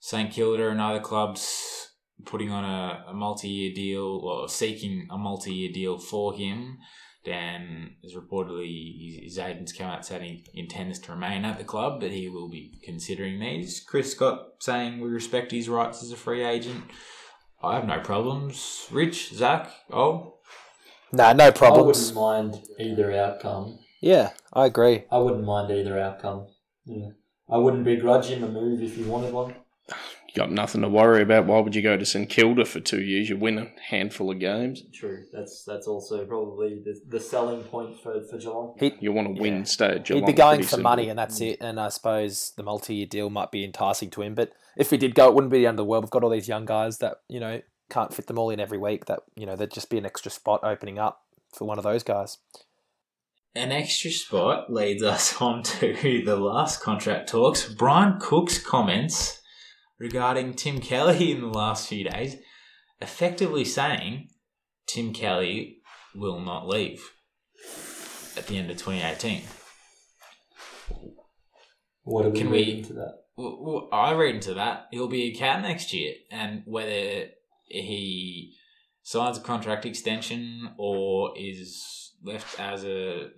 St Kilda and other clubs putting on a, a multi-year deal or seeking a multi-year deal for him. Dan is reportedly his, his agents come out saying he intends to remain at the club, but he will be considering these. Chris Scott saying we respect his rights as a free agent. I have no problems. Rich, Zach, oh, Nah, no problems. I problems. wouldn't mind either outcome. Yeah, I agree. I wouldn't mind either outcome. Yeah. I wouldn't begrudge him a move if he wanted one. You got nothing to worry about. Why would you go to St Kilda for two years? You win a handful of games. True. That's that's also probably the, the selling point for, for Geelong. He, You want to win, Yeah. stay at He'd be going for simple. money, and that's it. And I suppose the multi-year deal might be enticing to him. But if he did go, it wouldn't be the end of the world. We've got all these young guys that you know can't fit them all in every week. That you know there'd just be an extra spot opening up for one of those guys. An extra spot leads us on to the last contract talks. Brian Cook's comments regarding Tim Kelly in the last few days, effectively saying Tim Kelly will not leave at the end of 2018. What we Can read we- into that? Well, I read into that he'll be a cat next year, and whether he signs a contract extension or is left as a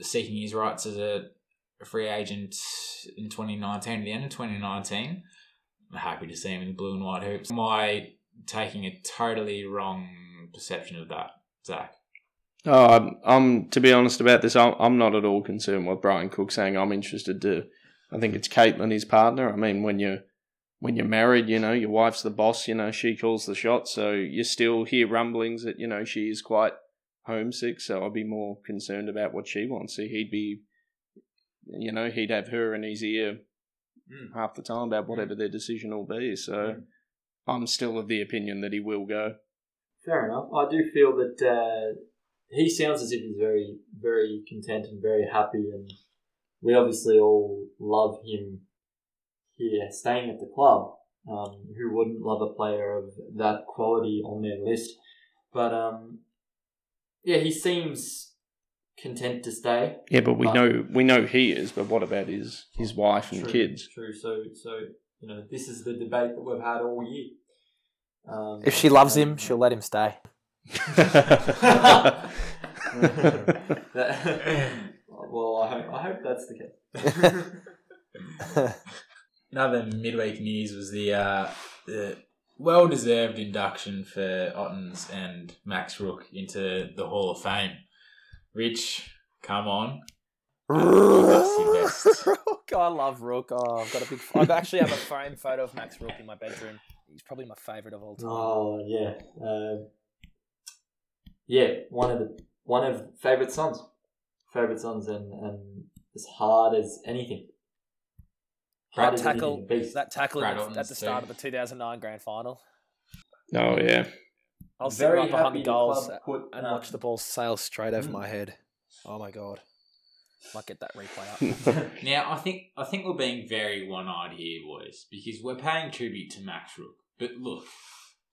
seeking his rights as a, free agent in 2019, at the end of 2019, I'm happy to see him in blue and white hoops. Am I taking a totally wrong perception of that, Zach? Oh, I'm, I'm to be honest about this. I'm, I'm not at all concerned with Brian Cook saying I'm interested to. I think it's Caitlin, his partner. I mean, when you when you're married, you know your wife's the boss. You know she calls the shots. So you still hear rumblings that you know she is quite homesick. So I'd be more concerned about what she wants. So he'd be, you know, he'd have her in his ear Mm. half the time about whatever their decision will be. So I'm still of the opinion that he will go. Fair enough. I do feel that uh, he sounds as if he's very, very content and very happy, and we obviously all love him here, staying at the club. Um, who wouldn't love a player of that quality on their list? But um, yeah, he seems content to stay. Yeah, but we But- know we know he is. But what about his his wife and True, kids? True. So, so you know, this is the debate that we've had all year. Um, If she loves him, she'll let him stay. well, I hope, I hope that's the case. Another midweek news was the uh, the well deserved induction for Ottens and Max Rooke into the Hall of Fame. Rich, come on. us your best. Rooke, I love Rooke. Oh, I've got a big. I actually have a frame photo of Max Rooke in my bedroom. He's probably my favourite of all time. Oh yeah, uh, yeah. One of the one of favorite songs, favorite songs, and and as hard as anything. Hard That as tackle, anything, that tackle at, Ottens at the start too. of the 2009 grand final. oh yeah, I'll sit Very right behind the the goals club put, and um, watch the ball sail straight over Mm. my head. Oh my god! Might get that replay up. Now, I think I think we're being very one-eyed here, boys, because we're paying tribute to Max Rooke. But look,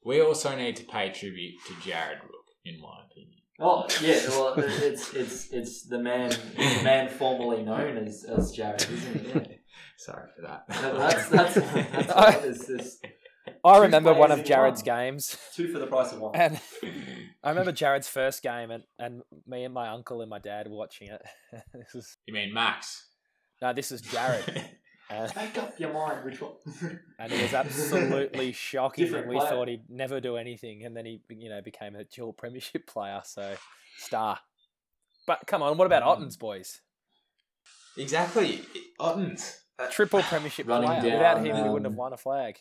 we also need to pay tribute to Jared Rooke, in my opinion. Oh yeah, well it's it's it's the man the man formerly known as, as Jared, isn't it? Yeah. Sorry for that. That- That's that's that's what it's, it's I remember one of Jared's one. games, two for the price of one. and I remember Jared's first game, and, and me and my uncle and my dad were watching it. this is you mean Max? no, this is Jared, and, Make up your mind, which one? and it was absolutely shocking. Different we player. thought he'd never do anything, and then he, you know, became a dual premiership player. So star. But come on, what about Mm. Otten's boys? exactly. Ottens. Triple premiership player. Without down, him, we wouldn't have um, won a flag.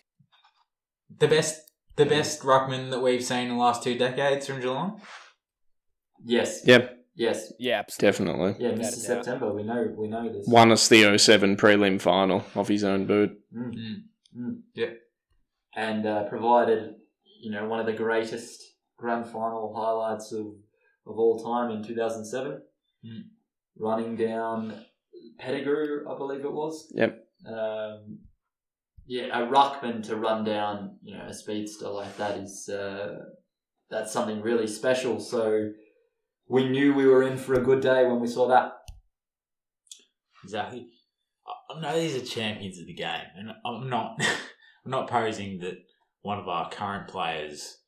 The best the best ruckman that we've seen in the last two decades from Geelong? yes, Yep, yes, Yeah, absolutely. definitely. yeah. Without Mr. September, we know we know this. Won us the 07 prelim final off his own boot. Mm. Mm. Mm. Yeah. and uh, provided you know one of the greatest grand final highlights of of all time in 2007, Mm. running down Pettigrew, I believe it was. Yep. Um, yeah, a ruckman to run down, you know, a speedster like that is uh, that's something really special. So we knew we were in for a good day when we saw that. Exactly. I- know these are champions of the game, and I'm not. I'm not posing that one of our current players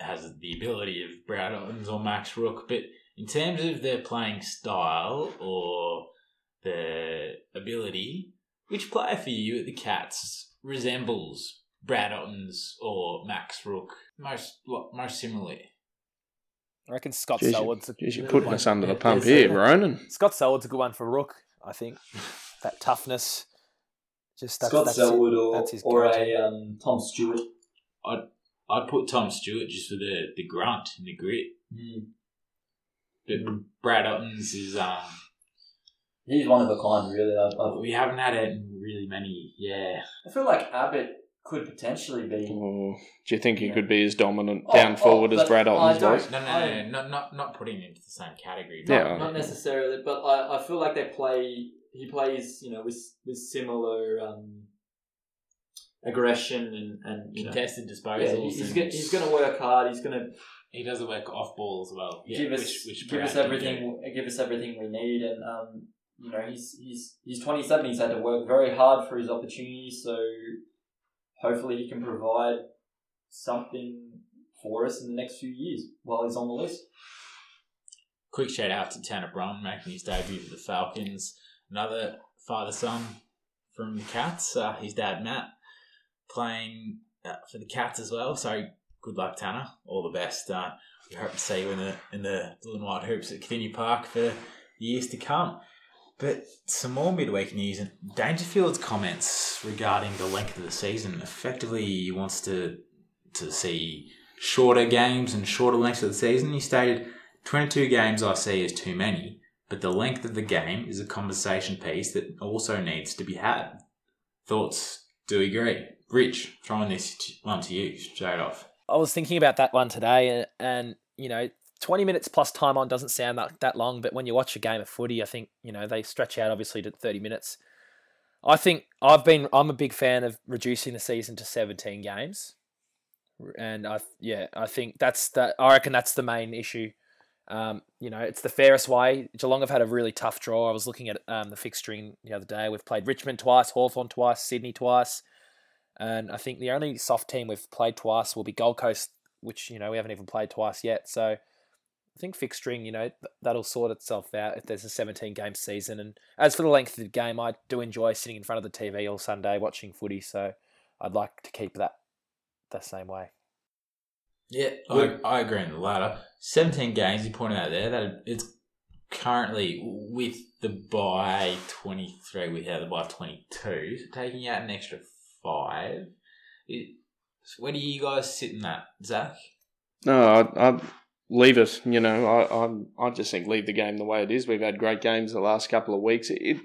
has the ability of Brad or Max Rooke, but in terms of their playing style or their ability, which player for you at the Cats resembles Brad Ottens or Max Rooke most most similarly? I reckon Scott Jeez, you- Selwood's a Jeez, you're good putting one. us under the pump there's here, a- Ronan. Scott Selwood's a good one for Rooke. I think that toughness. Just that's, Scott that's Selwood it. or, That's his or a um, Tom Stewart. I'd put Tom Stewart just for the, the grunt and the grit, Mm. but Brad Ottens is um He's one of a kind, really. I, I, we haven't had it in really many. Yeah, I feel like Abbott could potentially be. Or do you think he Yeah. could be as dominant Oh, down oh, forward as Brad I Ottens was? no, no, no, no, not not not putting him into the same category. Not, Yeah. not necessarily, but I, I feel like they play. He plays, you know, with with similar um, aggression and and you know, contested yeah, disposals. he's and gonna, he's going to work hard. He's going to He does the work off ball as well. Yeah, give us which, which give us everything give us everything we need, and um, you know, he's he's he's twenty seven. He's had to work very hard for his opportunities, so hopefully he can provide something for us in the next few years while he's on the list. Quick shout out to Tanner Bruhn making his debut for the Falcons. Another father son from the Cats. Uh, his dad Matt playing uh, for the Cats as well. So good luck, Tanner. All the best. Uh, we hope to see you in the in the blue and white hoops at Kardinia Park for years to come. But some more midweek news and Dangerfield's comments regarding the length of the season. Effectively, wants to to see shorter games and shorter lengths of the season. He stated, "22 games I see as too many, but the length of the game is a conversation piece that also needs to be had." Thoughts? Do you agree? Rich, throwing this one to you straight off. I was thinking about that one today, and, and you know, twenty minutes plus time on doesn't sound that that long, but when you watch a game of footy, I think you know they stretch out obviously to thirty minutes. I think I've been I'm a big fan of reducing the season to seventeen games, and I yeah I think that's that I reckon that's the main issue. Um, you know, it's the fairest way. Geelong have had a really tough draw. I was looking at um, the fixturing the other day. We've played Richmond twice, Hawthorn twice, Sydney twice. And I think the only soft team we've played twice will be Gold Coast, which, you know, we haven't even played twice yet. So I think fixed string, you know, that'll sort itself out if there's a 17 game season. And as for the length of the game, I do enjoy sitting in front of the TV all Sunday watching footy. So I'd like to keep that the same way. Yeah, I, I agree on the latter. 17 games, you pointed out there, that it's currently with the buy 23, we without the buy 22, so taking out an extra five. It, so where do you guys sit in that, Zach? No, I'd, I'd leave it. You know, I, I I just think leave the game the way it is. We've had great games the last couple of weeks. It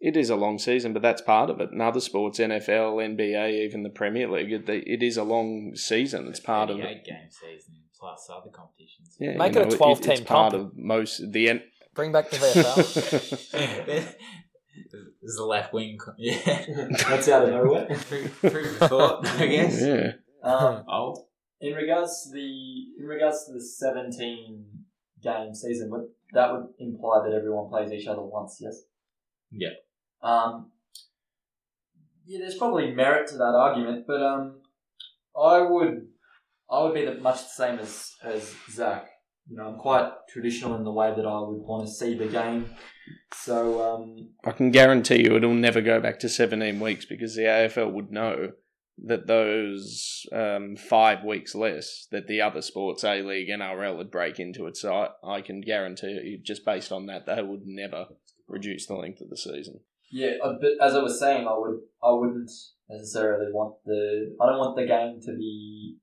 it is a long season, but that's part of it. In other sports, NFL, NBA, even the Premier League, it, it is a long season. It's part of it. 38 game season plus other competitions. Yeah, Make you it a 12 it's team part comp. of most the N- Bring back the VFL. There's the left wing. Yeah. That's out of nowhere. Food for thought, I guess. yeah. Um, Oh, in regards to the in regards to the seventeen game season, would that would imply that everyone plays each other once, yes? Yeah. Um, yeah, there's probably merit to that argument, but um, I would I would be the, much the same as as Zach. You know, I'm quite traditional in the way that I would want to see the game. So um, I can guarantee you it'll never go back to 17 weeks because the AFL would know that those um, five weeks less that the other sports, A League, NRL, would break into it. So I, I can guarantee you, just based on that, they would never reduce the length of the season. Yeah, uh, but as I was saying, I would I wouldn't necessarily want the I don't want the game to be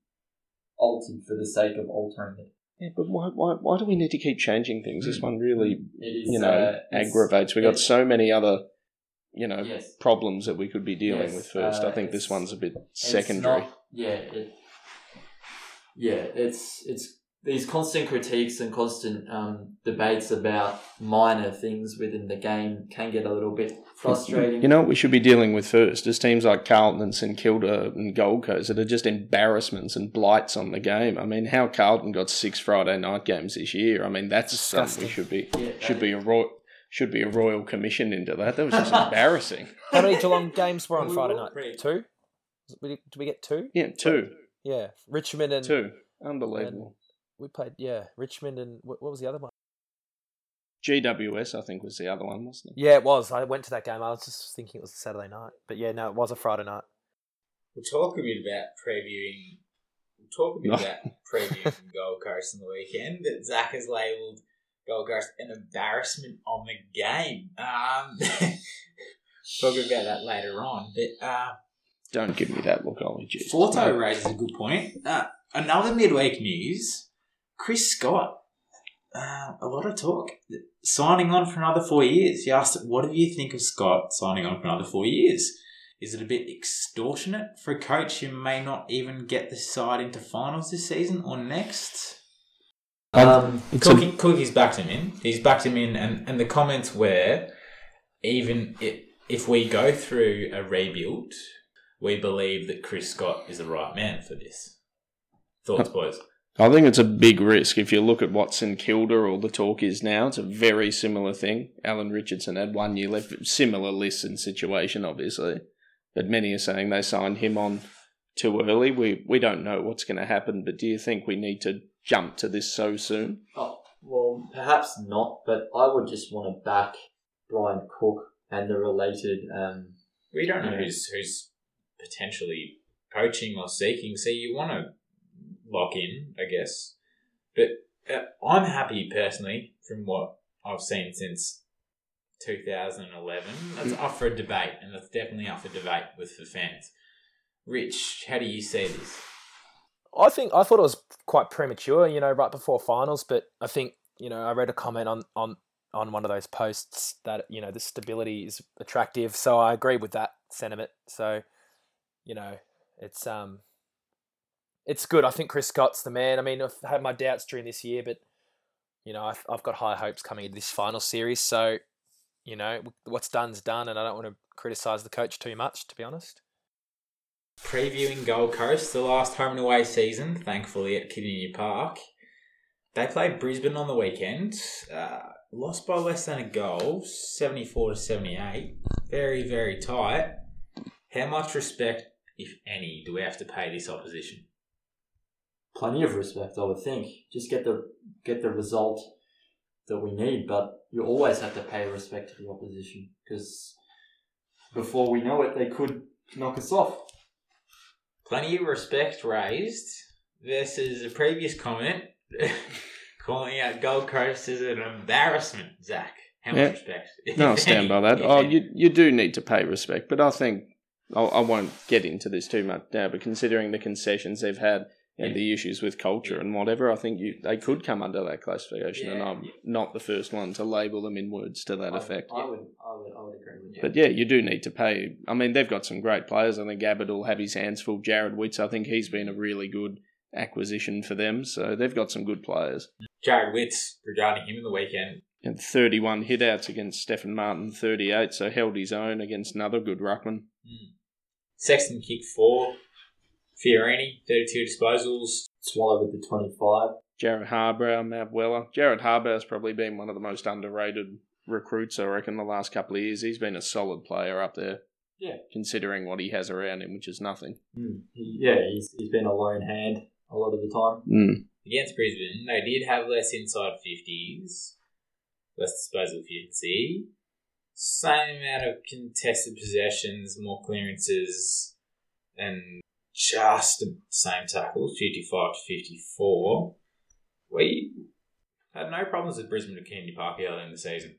altered for the sake of altering it. Yeah, but why, why, why do we need to keep changing things? This one really, It is you know, uh, aggravates. We've got so many other, you know, Yes, problems that we could be dealing Yes, with first. uh, I think this one's a bit secondary. not- yeah, it, yeah, it's it's these constant critiques and constant um, debates about minor things within the game can get a little bit frustrating. You know what we should be dealing with first is teams like Carlton and St Kilda and Gold Coast that are just embarrassments and blights on the game. I mean, how Carlton got six Friday night games this year. I mean, that's something we should be Yeah, should be a royal should be a royal commission into that. That was just embarrassing. How many Geelong games were on We Friday were night? pretty- Two? Did we get two? Yeah, two, Yeah, Richmond and two, unbelievable. we played. Yeah, Richmond and what, what was the other one? GWS, I think, was the other one, wasn't it? Yeah, it was. I went to that game. I was just thinking it was a Saturday night, but yeah, no, it was a Friday night. we'll talk a bit about previewing. We'll talk a bit No. about previewing Gold Coast on the weekend. That Zach has labelled Gold Coast an embarrassment on the game. Um, talk about that later on. But uh, Don't give me that look, Ollie. Jesus. Forto raises a good point. Uh, another midweek news: Chris Scott. Uh, a lot of talk signing on for another four years. He asked, "What do you think of Scott signing on for another four years? Is it a bit extortionate for a coach who may not even get the side into finals this season or next?" Um, a- Cookie's backed him in. He's backed him in, and, and the comments were, even if, if we go through a rebuild, we believe that Chris Scott is the right man for this. Thoughts, boys? I think it's a big risk if you look at what St Kilda or the talk is now. It's a very similar thing. Alan Richardson had one year left, similar list and situation, obviously, but many are saying they signed him on too early. We we don't know what's going to happen, but do you think we need to jump to this so soon? Oh, well, perhaps not, but I would just want to back Brian Cook and the related. Um, We don't know who's who's potentially poaching or seeking, so you want to lock in, I guess. But uh, I'm happy personally from what I've seen since 2011. That's up for a debate, and that's definitely up for debate with the fans. Rich, how do you see this? I think I thought it was quite premature, you know, right before finals. But I think you know I read a comment on on on one of those posts that you know the stability is attractive. So I agree with that sentiment. So you know it's um it's good. I think Chris Scott's the man. I mean, I've had my doubts during this year, but you know I've I've got high hopes coming into this final series. So you know what's done's done, and I don't want to criticize the coach too much, to be honest. Previewing Gold Coast, the last home and away season, thankfully at Kardinia Park. They played Brisbane on the weekend. Uh, lost by less than a goal, 74 to 78. Very, very tight. How much respect, if any, do we have to pay this opposition? plenty of respect, I would think. Just get the get the result that we need, but you always have to pay respect to the opposition because before we know it, they could knock us off. Plenty of respect raised versus a previous comment calling out Gold Coast as an embarrassment, Zach. How much Yeah. respect? No, I stand by that. Oh, you you do need to pay respect, but I think I'll, I won't get into this too much now. But considering the concessions they've had and Yeah. the issues with culture and whatever, I think you they could come under that classification, and I'm not the first one to label them in words to that I, effect. I would, I would, I would agree with you. But yeah, you do need to pay. I mean, they've got some great players. I think Abbott will have his hands full. Jarrod Witts, I think he's been a really good acquisition for them. So they've got some good players. Jarrod Witts regarding him in the weekend. And 31 hitouts against Stefan Martin, 38, so held his own against another good ruckman. Hmm. Sexton kicked four. Fiorini, 32 disposals. Swallow with the 25. Jarrod Harbrow, Mav Weller. Jarrod Harbrow's probably been one of the most underrated recruits, I reckon, the last couple of years. He's been a solid player up there. Yeah. Considering what he has around him, which is nothing. Mm. Yeah, he's, he's been a lone hand a lot of the time. Mm. Against Brisbane, they did have less inside 50s, less disposal efficiency, same amount of contested possessions, more clearances, and just the same tackles, 55 to 54. We had no problems with Brisbane to Kardinia Park early in the season.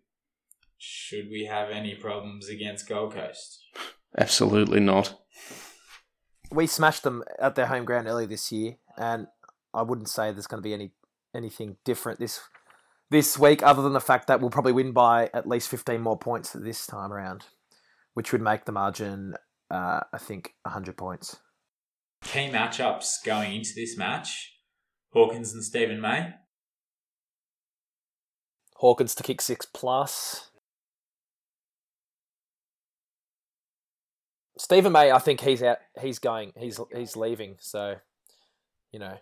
Should we have any problems against Gold Coast? Absolutely not. We smashed them at their home ground earlier this year, and I wouldn't say there's going to be any anything different this this week, other than the fact that we'll probably win by at least 15 more points this time around, which would make the margin, uh, I think, 100 points. Key matchups going into this match Hawkins and Steven May. Hawkins to kick six plus. Steven May, I think he's out. He's going. He's he's leaving. So, you know,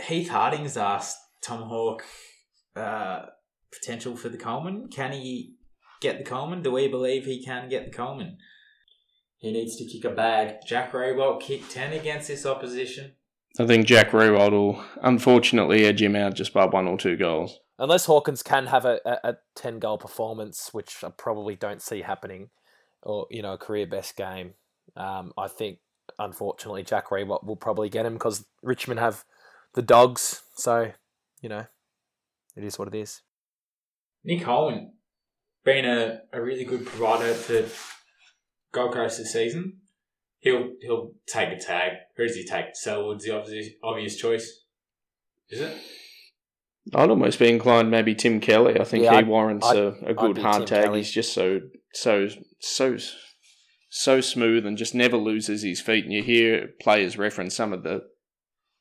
Heath Harding's asked Tomahawk uh, potential for the Coleman. Can he get the Coleman? Do we believe he can get the Coleman? He needs to kick a bag. Jack Riewoldt kicked 10 against this opposition. I think Jack Riewoldt will unfortunately edge him out just by one or two goals. unless Hawkins can have a, a, a ten goal performance, which I probably don't see happening, or you know, a career best game. Um, I think unfortunately Jack Riewoldt will probably get him because Richmond have the dogs. So, you know, it is what it is. Nick Holman, been a, a really good provider for Gold Coast this season. He'll he'll take a tag. Who does he take? Selwood's the obvious, obvious choice. Is it? I'd almost be inclined maybe Tim Kelly. I think Yeah, he I'd- warrants I'd- a, a good hard Tim tag. Kelly. He's just so so so so smooth and just never loses his feet. And you hear players reference some of the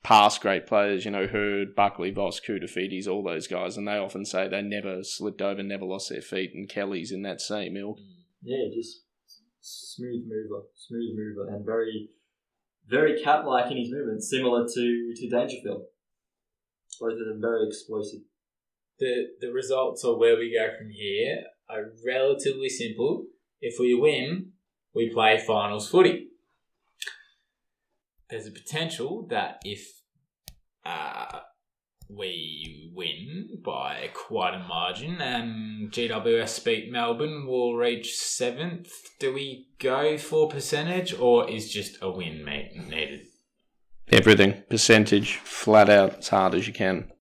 past great players, you know, Hird, Buckley, Voss, Koutoufides, all those guys, and they often say they never slipped over, never lost their feet, and Kelly's in that same ilk. Yeah, just smooth mover, smooth mover, and very, very cat-like in his movements, similar to to Dangerfield. Both of them very explosive. the the results or where we go from here are relatively simple. If we win, we play finals footy. There's a potential that if uh, we win by quite a margin and GWS beat Melbourne, we'll reach seventh. Do we go for percentage or is just a win mate needed? Everything percentage, flat out, as hard as you can.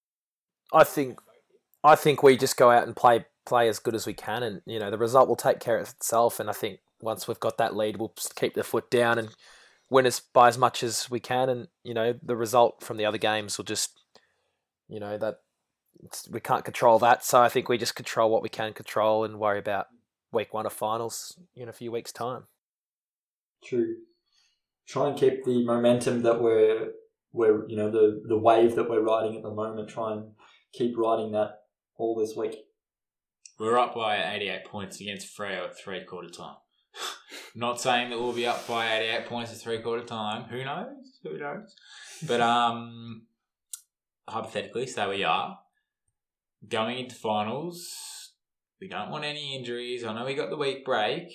I think, I think we just go out and play play as good as we can, and you know the result will take care of itself. And I think once we've got that lead, we'll keep the foot down and win as by as much as we can. And you know the result from the other games will just, you know that it's, we can't control that. So I think we just control what we can control and worry about week one of finals in a few weeks' time. True. Try and keep the momentum that we're we're you know the the wave that we're riding at the moment. Try and keep riding that all this week. We're up by 88 points against Freo at three quarter time. Not saying that we'll be up by 88 points at three quarter time. Who knows? Who knows? But um, hypothetically, so we are going into finals. We don't want any injuries. I know we got the week break.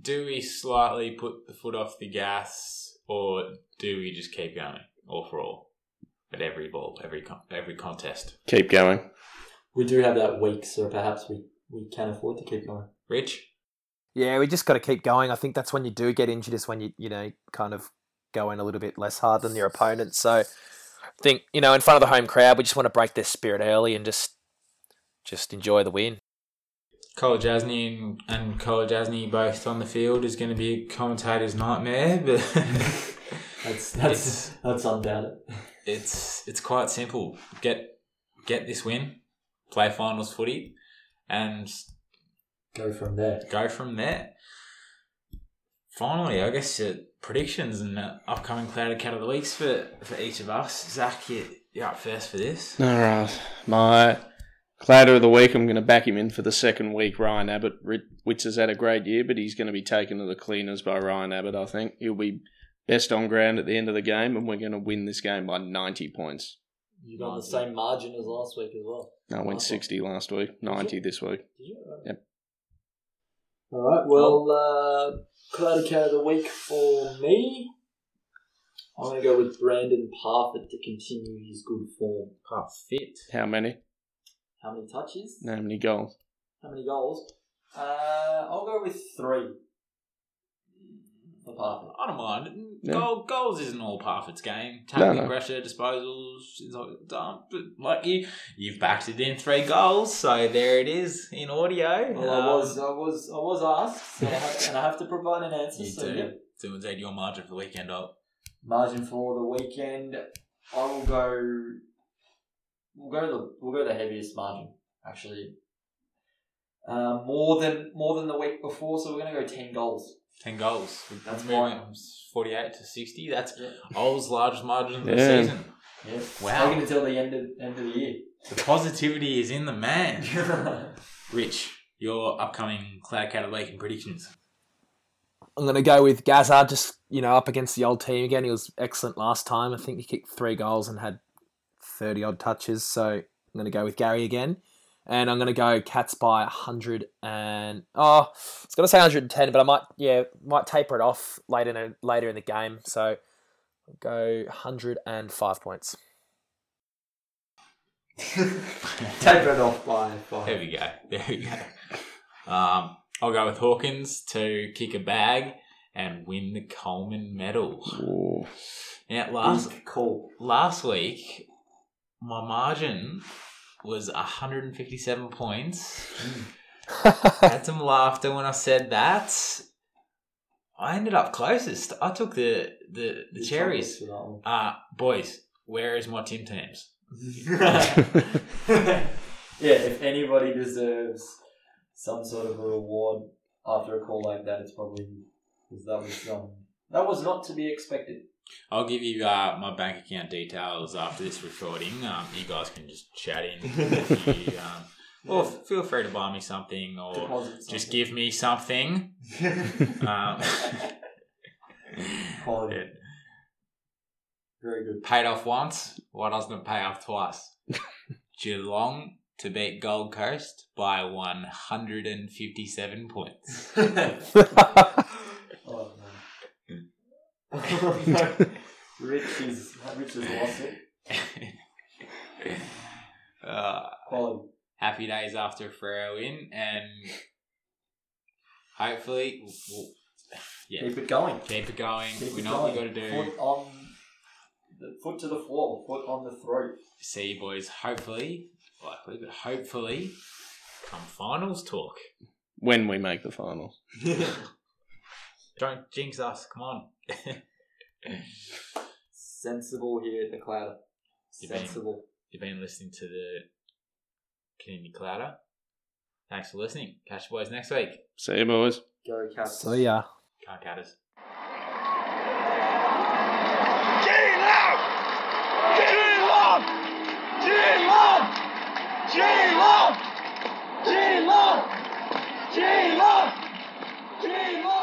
Do we slightly put the foot off the gas, or do we just keep going all for all at every ball, every every contest? Keep going. We do have that week, so perhaps we, we can afford to keep going. Rich, Yeah, we just got to keep going. I think that's when you do get injured is when you you know kind of go in a little bit less hard than your opponent. So I think you know in front of the home crowd, we just want to break their spirit early and just just enjoy the win. Kolodjashnij and, and Kolodjashnij both on the field is going to be a commentator's nightmare, but That's that's that's undoubted. it's it's quite simple. Get get this win, play finals footy, and Go from there. go from there. Finally, I guess uh, predictions and uh, upcoming clouded cat of the weeks for, for each of us. Zach, you, you're up first for this. All right. My Clouder of the week, I'm going to back him in for the second week. Ryan Abbott, which has had a great year, but he's going to be taken to the cleaners by Ryan Abbott. I think he'll be best on ground at the end of the game, and we're going to win this game by 90 points. You got the same margin as last week as well. No, I went Nice. 60 last week, 90 this week. Yep. All right. Well, uh, cloudy cat of the week for me. I'm going to go with Brandan Parfitt to continue his good form. Part fit. How many? How many touches? How many goals? How many goals? Uh, I'll go with three. For Parfitt. I don't mind. Yeah. Goal, goals isn't all Parfitt's game. Tackling, no. pressure, disposals, is all done. But like you, you've backed it in three goals, so there it is in audio. Well, I Um, was, I was, I was asked, so I have, and I have to provide an answer. You so do. yeah. So it's your margin for the weekend up. margin for the weekend. I will go. We'll go the we'll go the heaviest margin actually. Uh, more than more than the week before, so we're gonna go ten goals. Ten goals. That's moving forty-eight to sixty. That's Yeah. Old's largest margin of the Yeah. season. Yeah. Wow. Taking until the end of end of the year. The positivity is in the man. Rich, your upcoming Cloud Cat of the Week and predictions. I'm going to go with Gazza, just, you know, up against the old team again. He was excellent last time. I think he kicked three goals and had 30 odd touches. So I'm going to go with Gary again. And I'm going to go Cats by 100 and... Oh, I was going to say 110, but I might, yeah, might taper it off later in, a, later in the game. So I'll go 105 points. Taper it off by five. There five. we go. There we go. Um, I'll go with Hawkins to kick a bag and win the Coleman medal. Ooh. Now, last Big call. last week, my margin was 157 points. Had some laughter when I said that. I ended up closest. I took the the, the cherries. For. Uh boys, where is my Tim Tams? yeah, if anybody deserves some sort of a reward after a call like that, it's probably because that was um that was not to be expected. I'll give you uh, my bank account details after this recording. Um, you guys can just chat in. If you, um, or feel free to buy me something or Deposit just something. give me something. Um, Quality. it Very good. paid off once. Why doesn't it pay off twice? Geelong to beat Gold Coast by 157 points. Man. Rich is Rich has lost it. uh, Quality. happy days after a Freo win, and hopefully, we'll, we'll- yeah, Keep it going. keep it going. Keep we it know what we got to do. Foot on the foot to the floor. Foot on the throat. See you boys. Hopefully, likely, but hopefully, come finals talk. when we make the finals. Don't jinx us. Come on. Sensible here at the clatter. You've been- Sensible. You've been listening to the Community clatter. Thanks for listening. Catch you boys next week. See you, boys. Go Cats. See ya. Can't cut us. Get up! Get up! Get up! Get up! Get up! Get up! Get!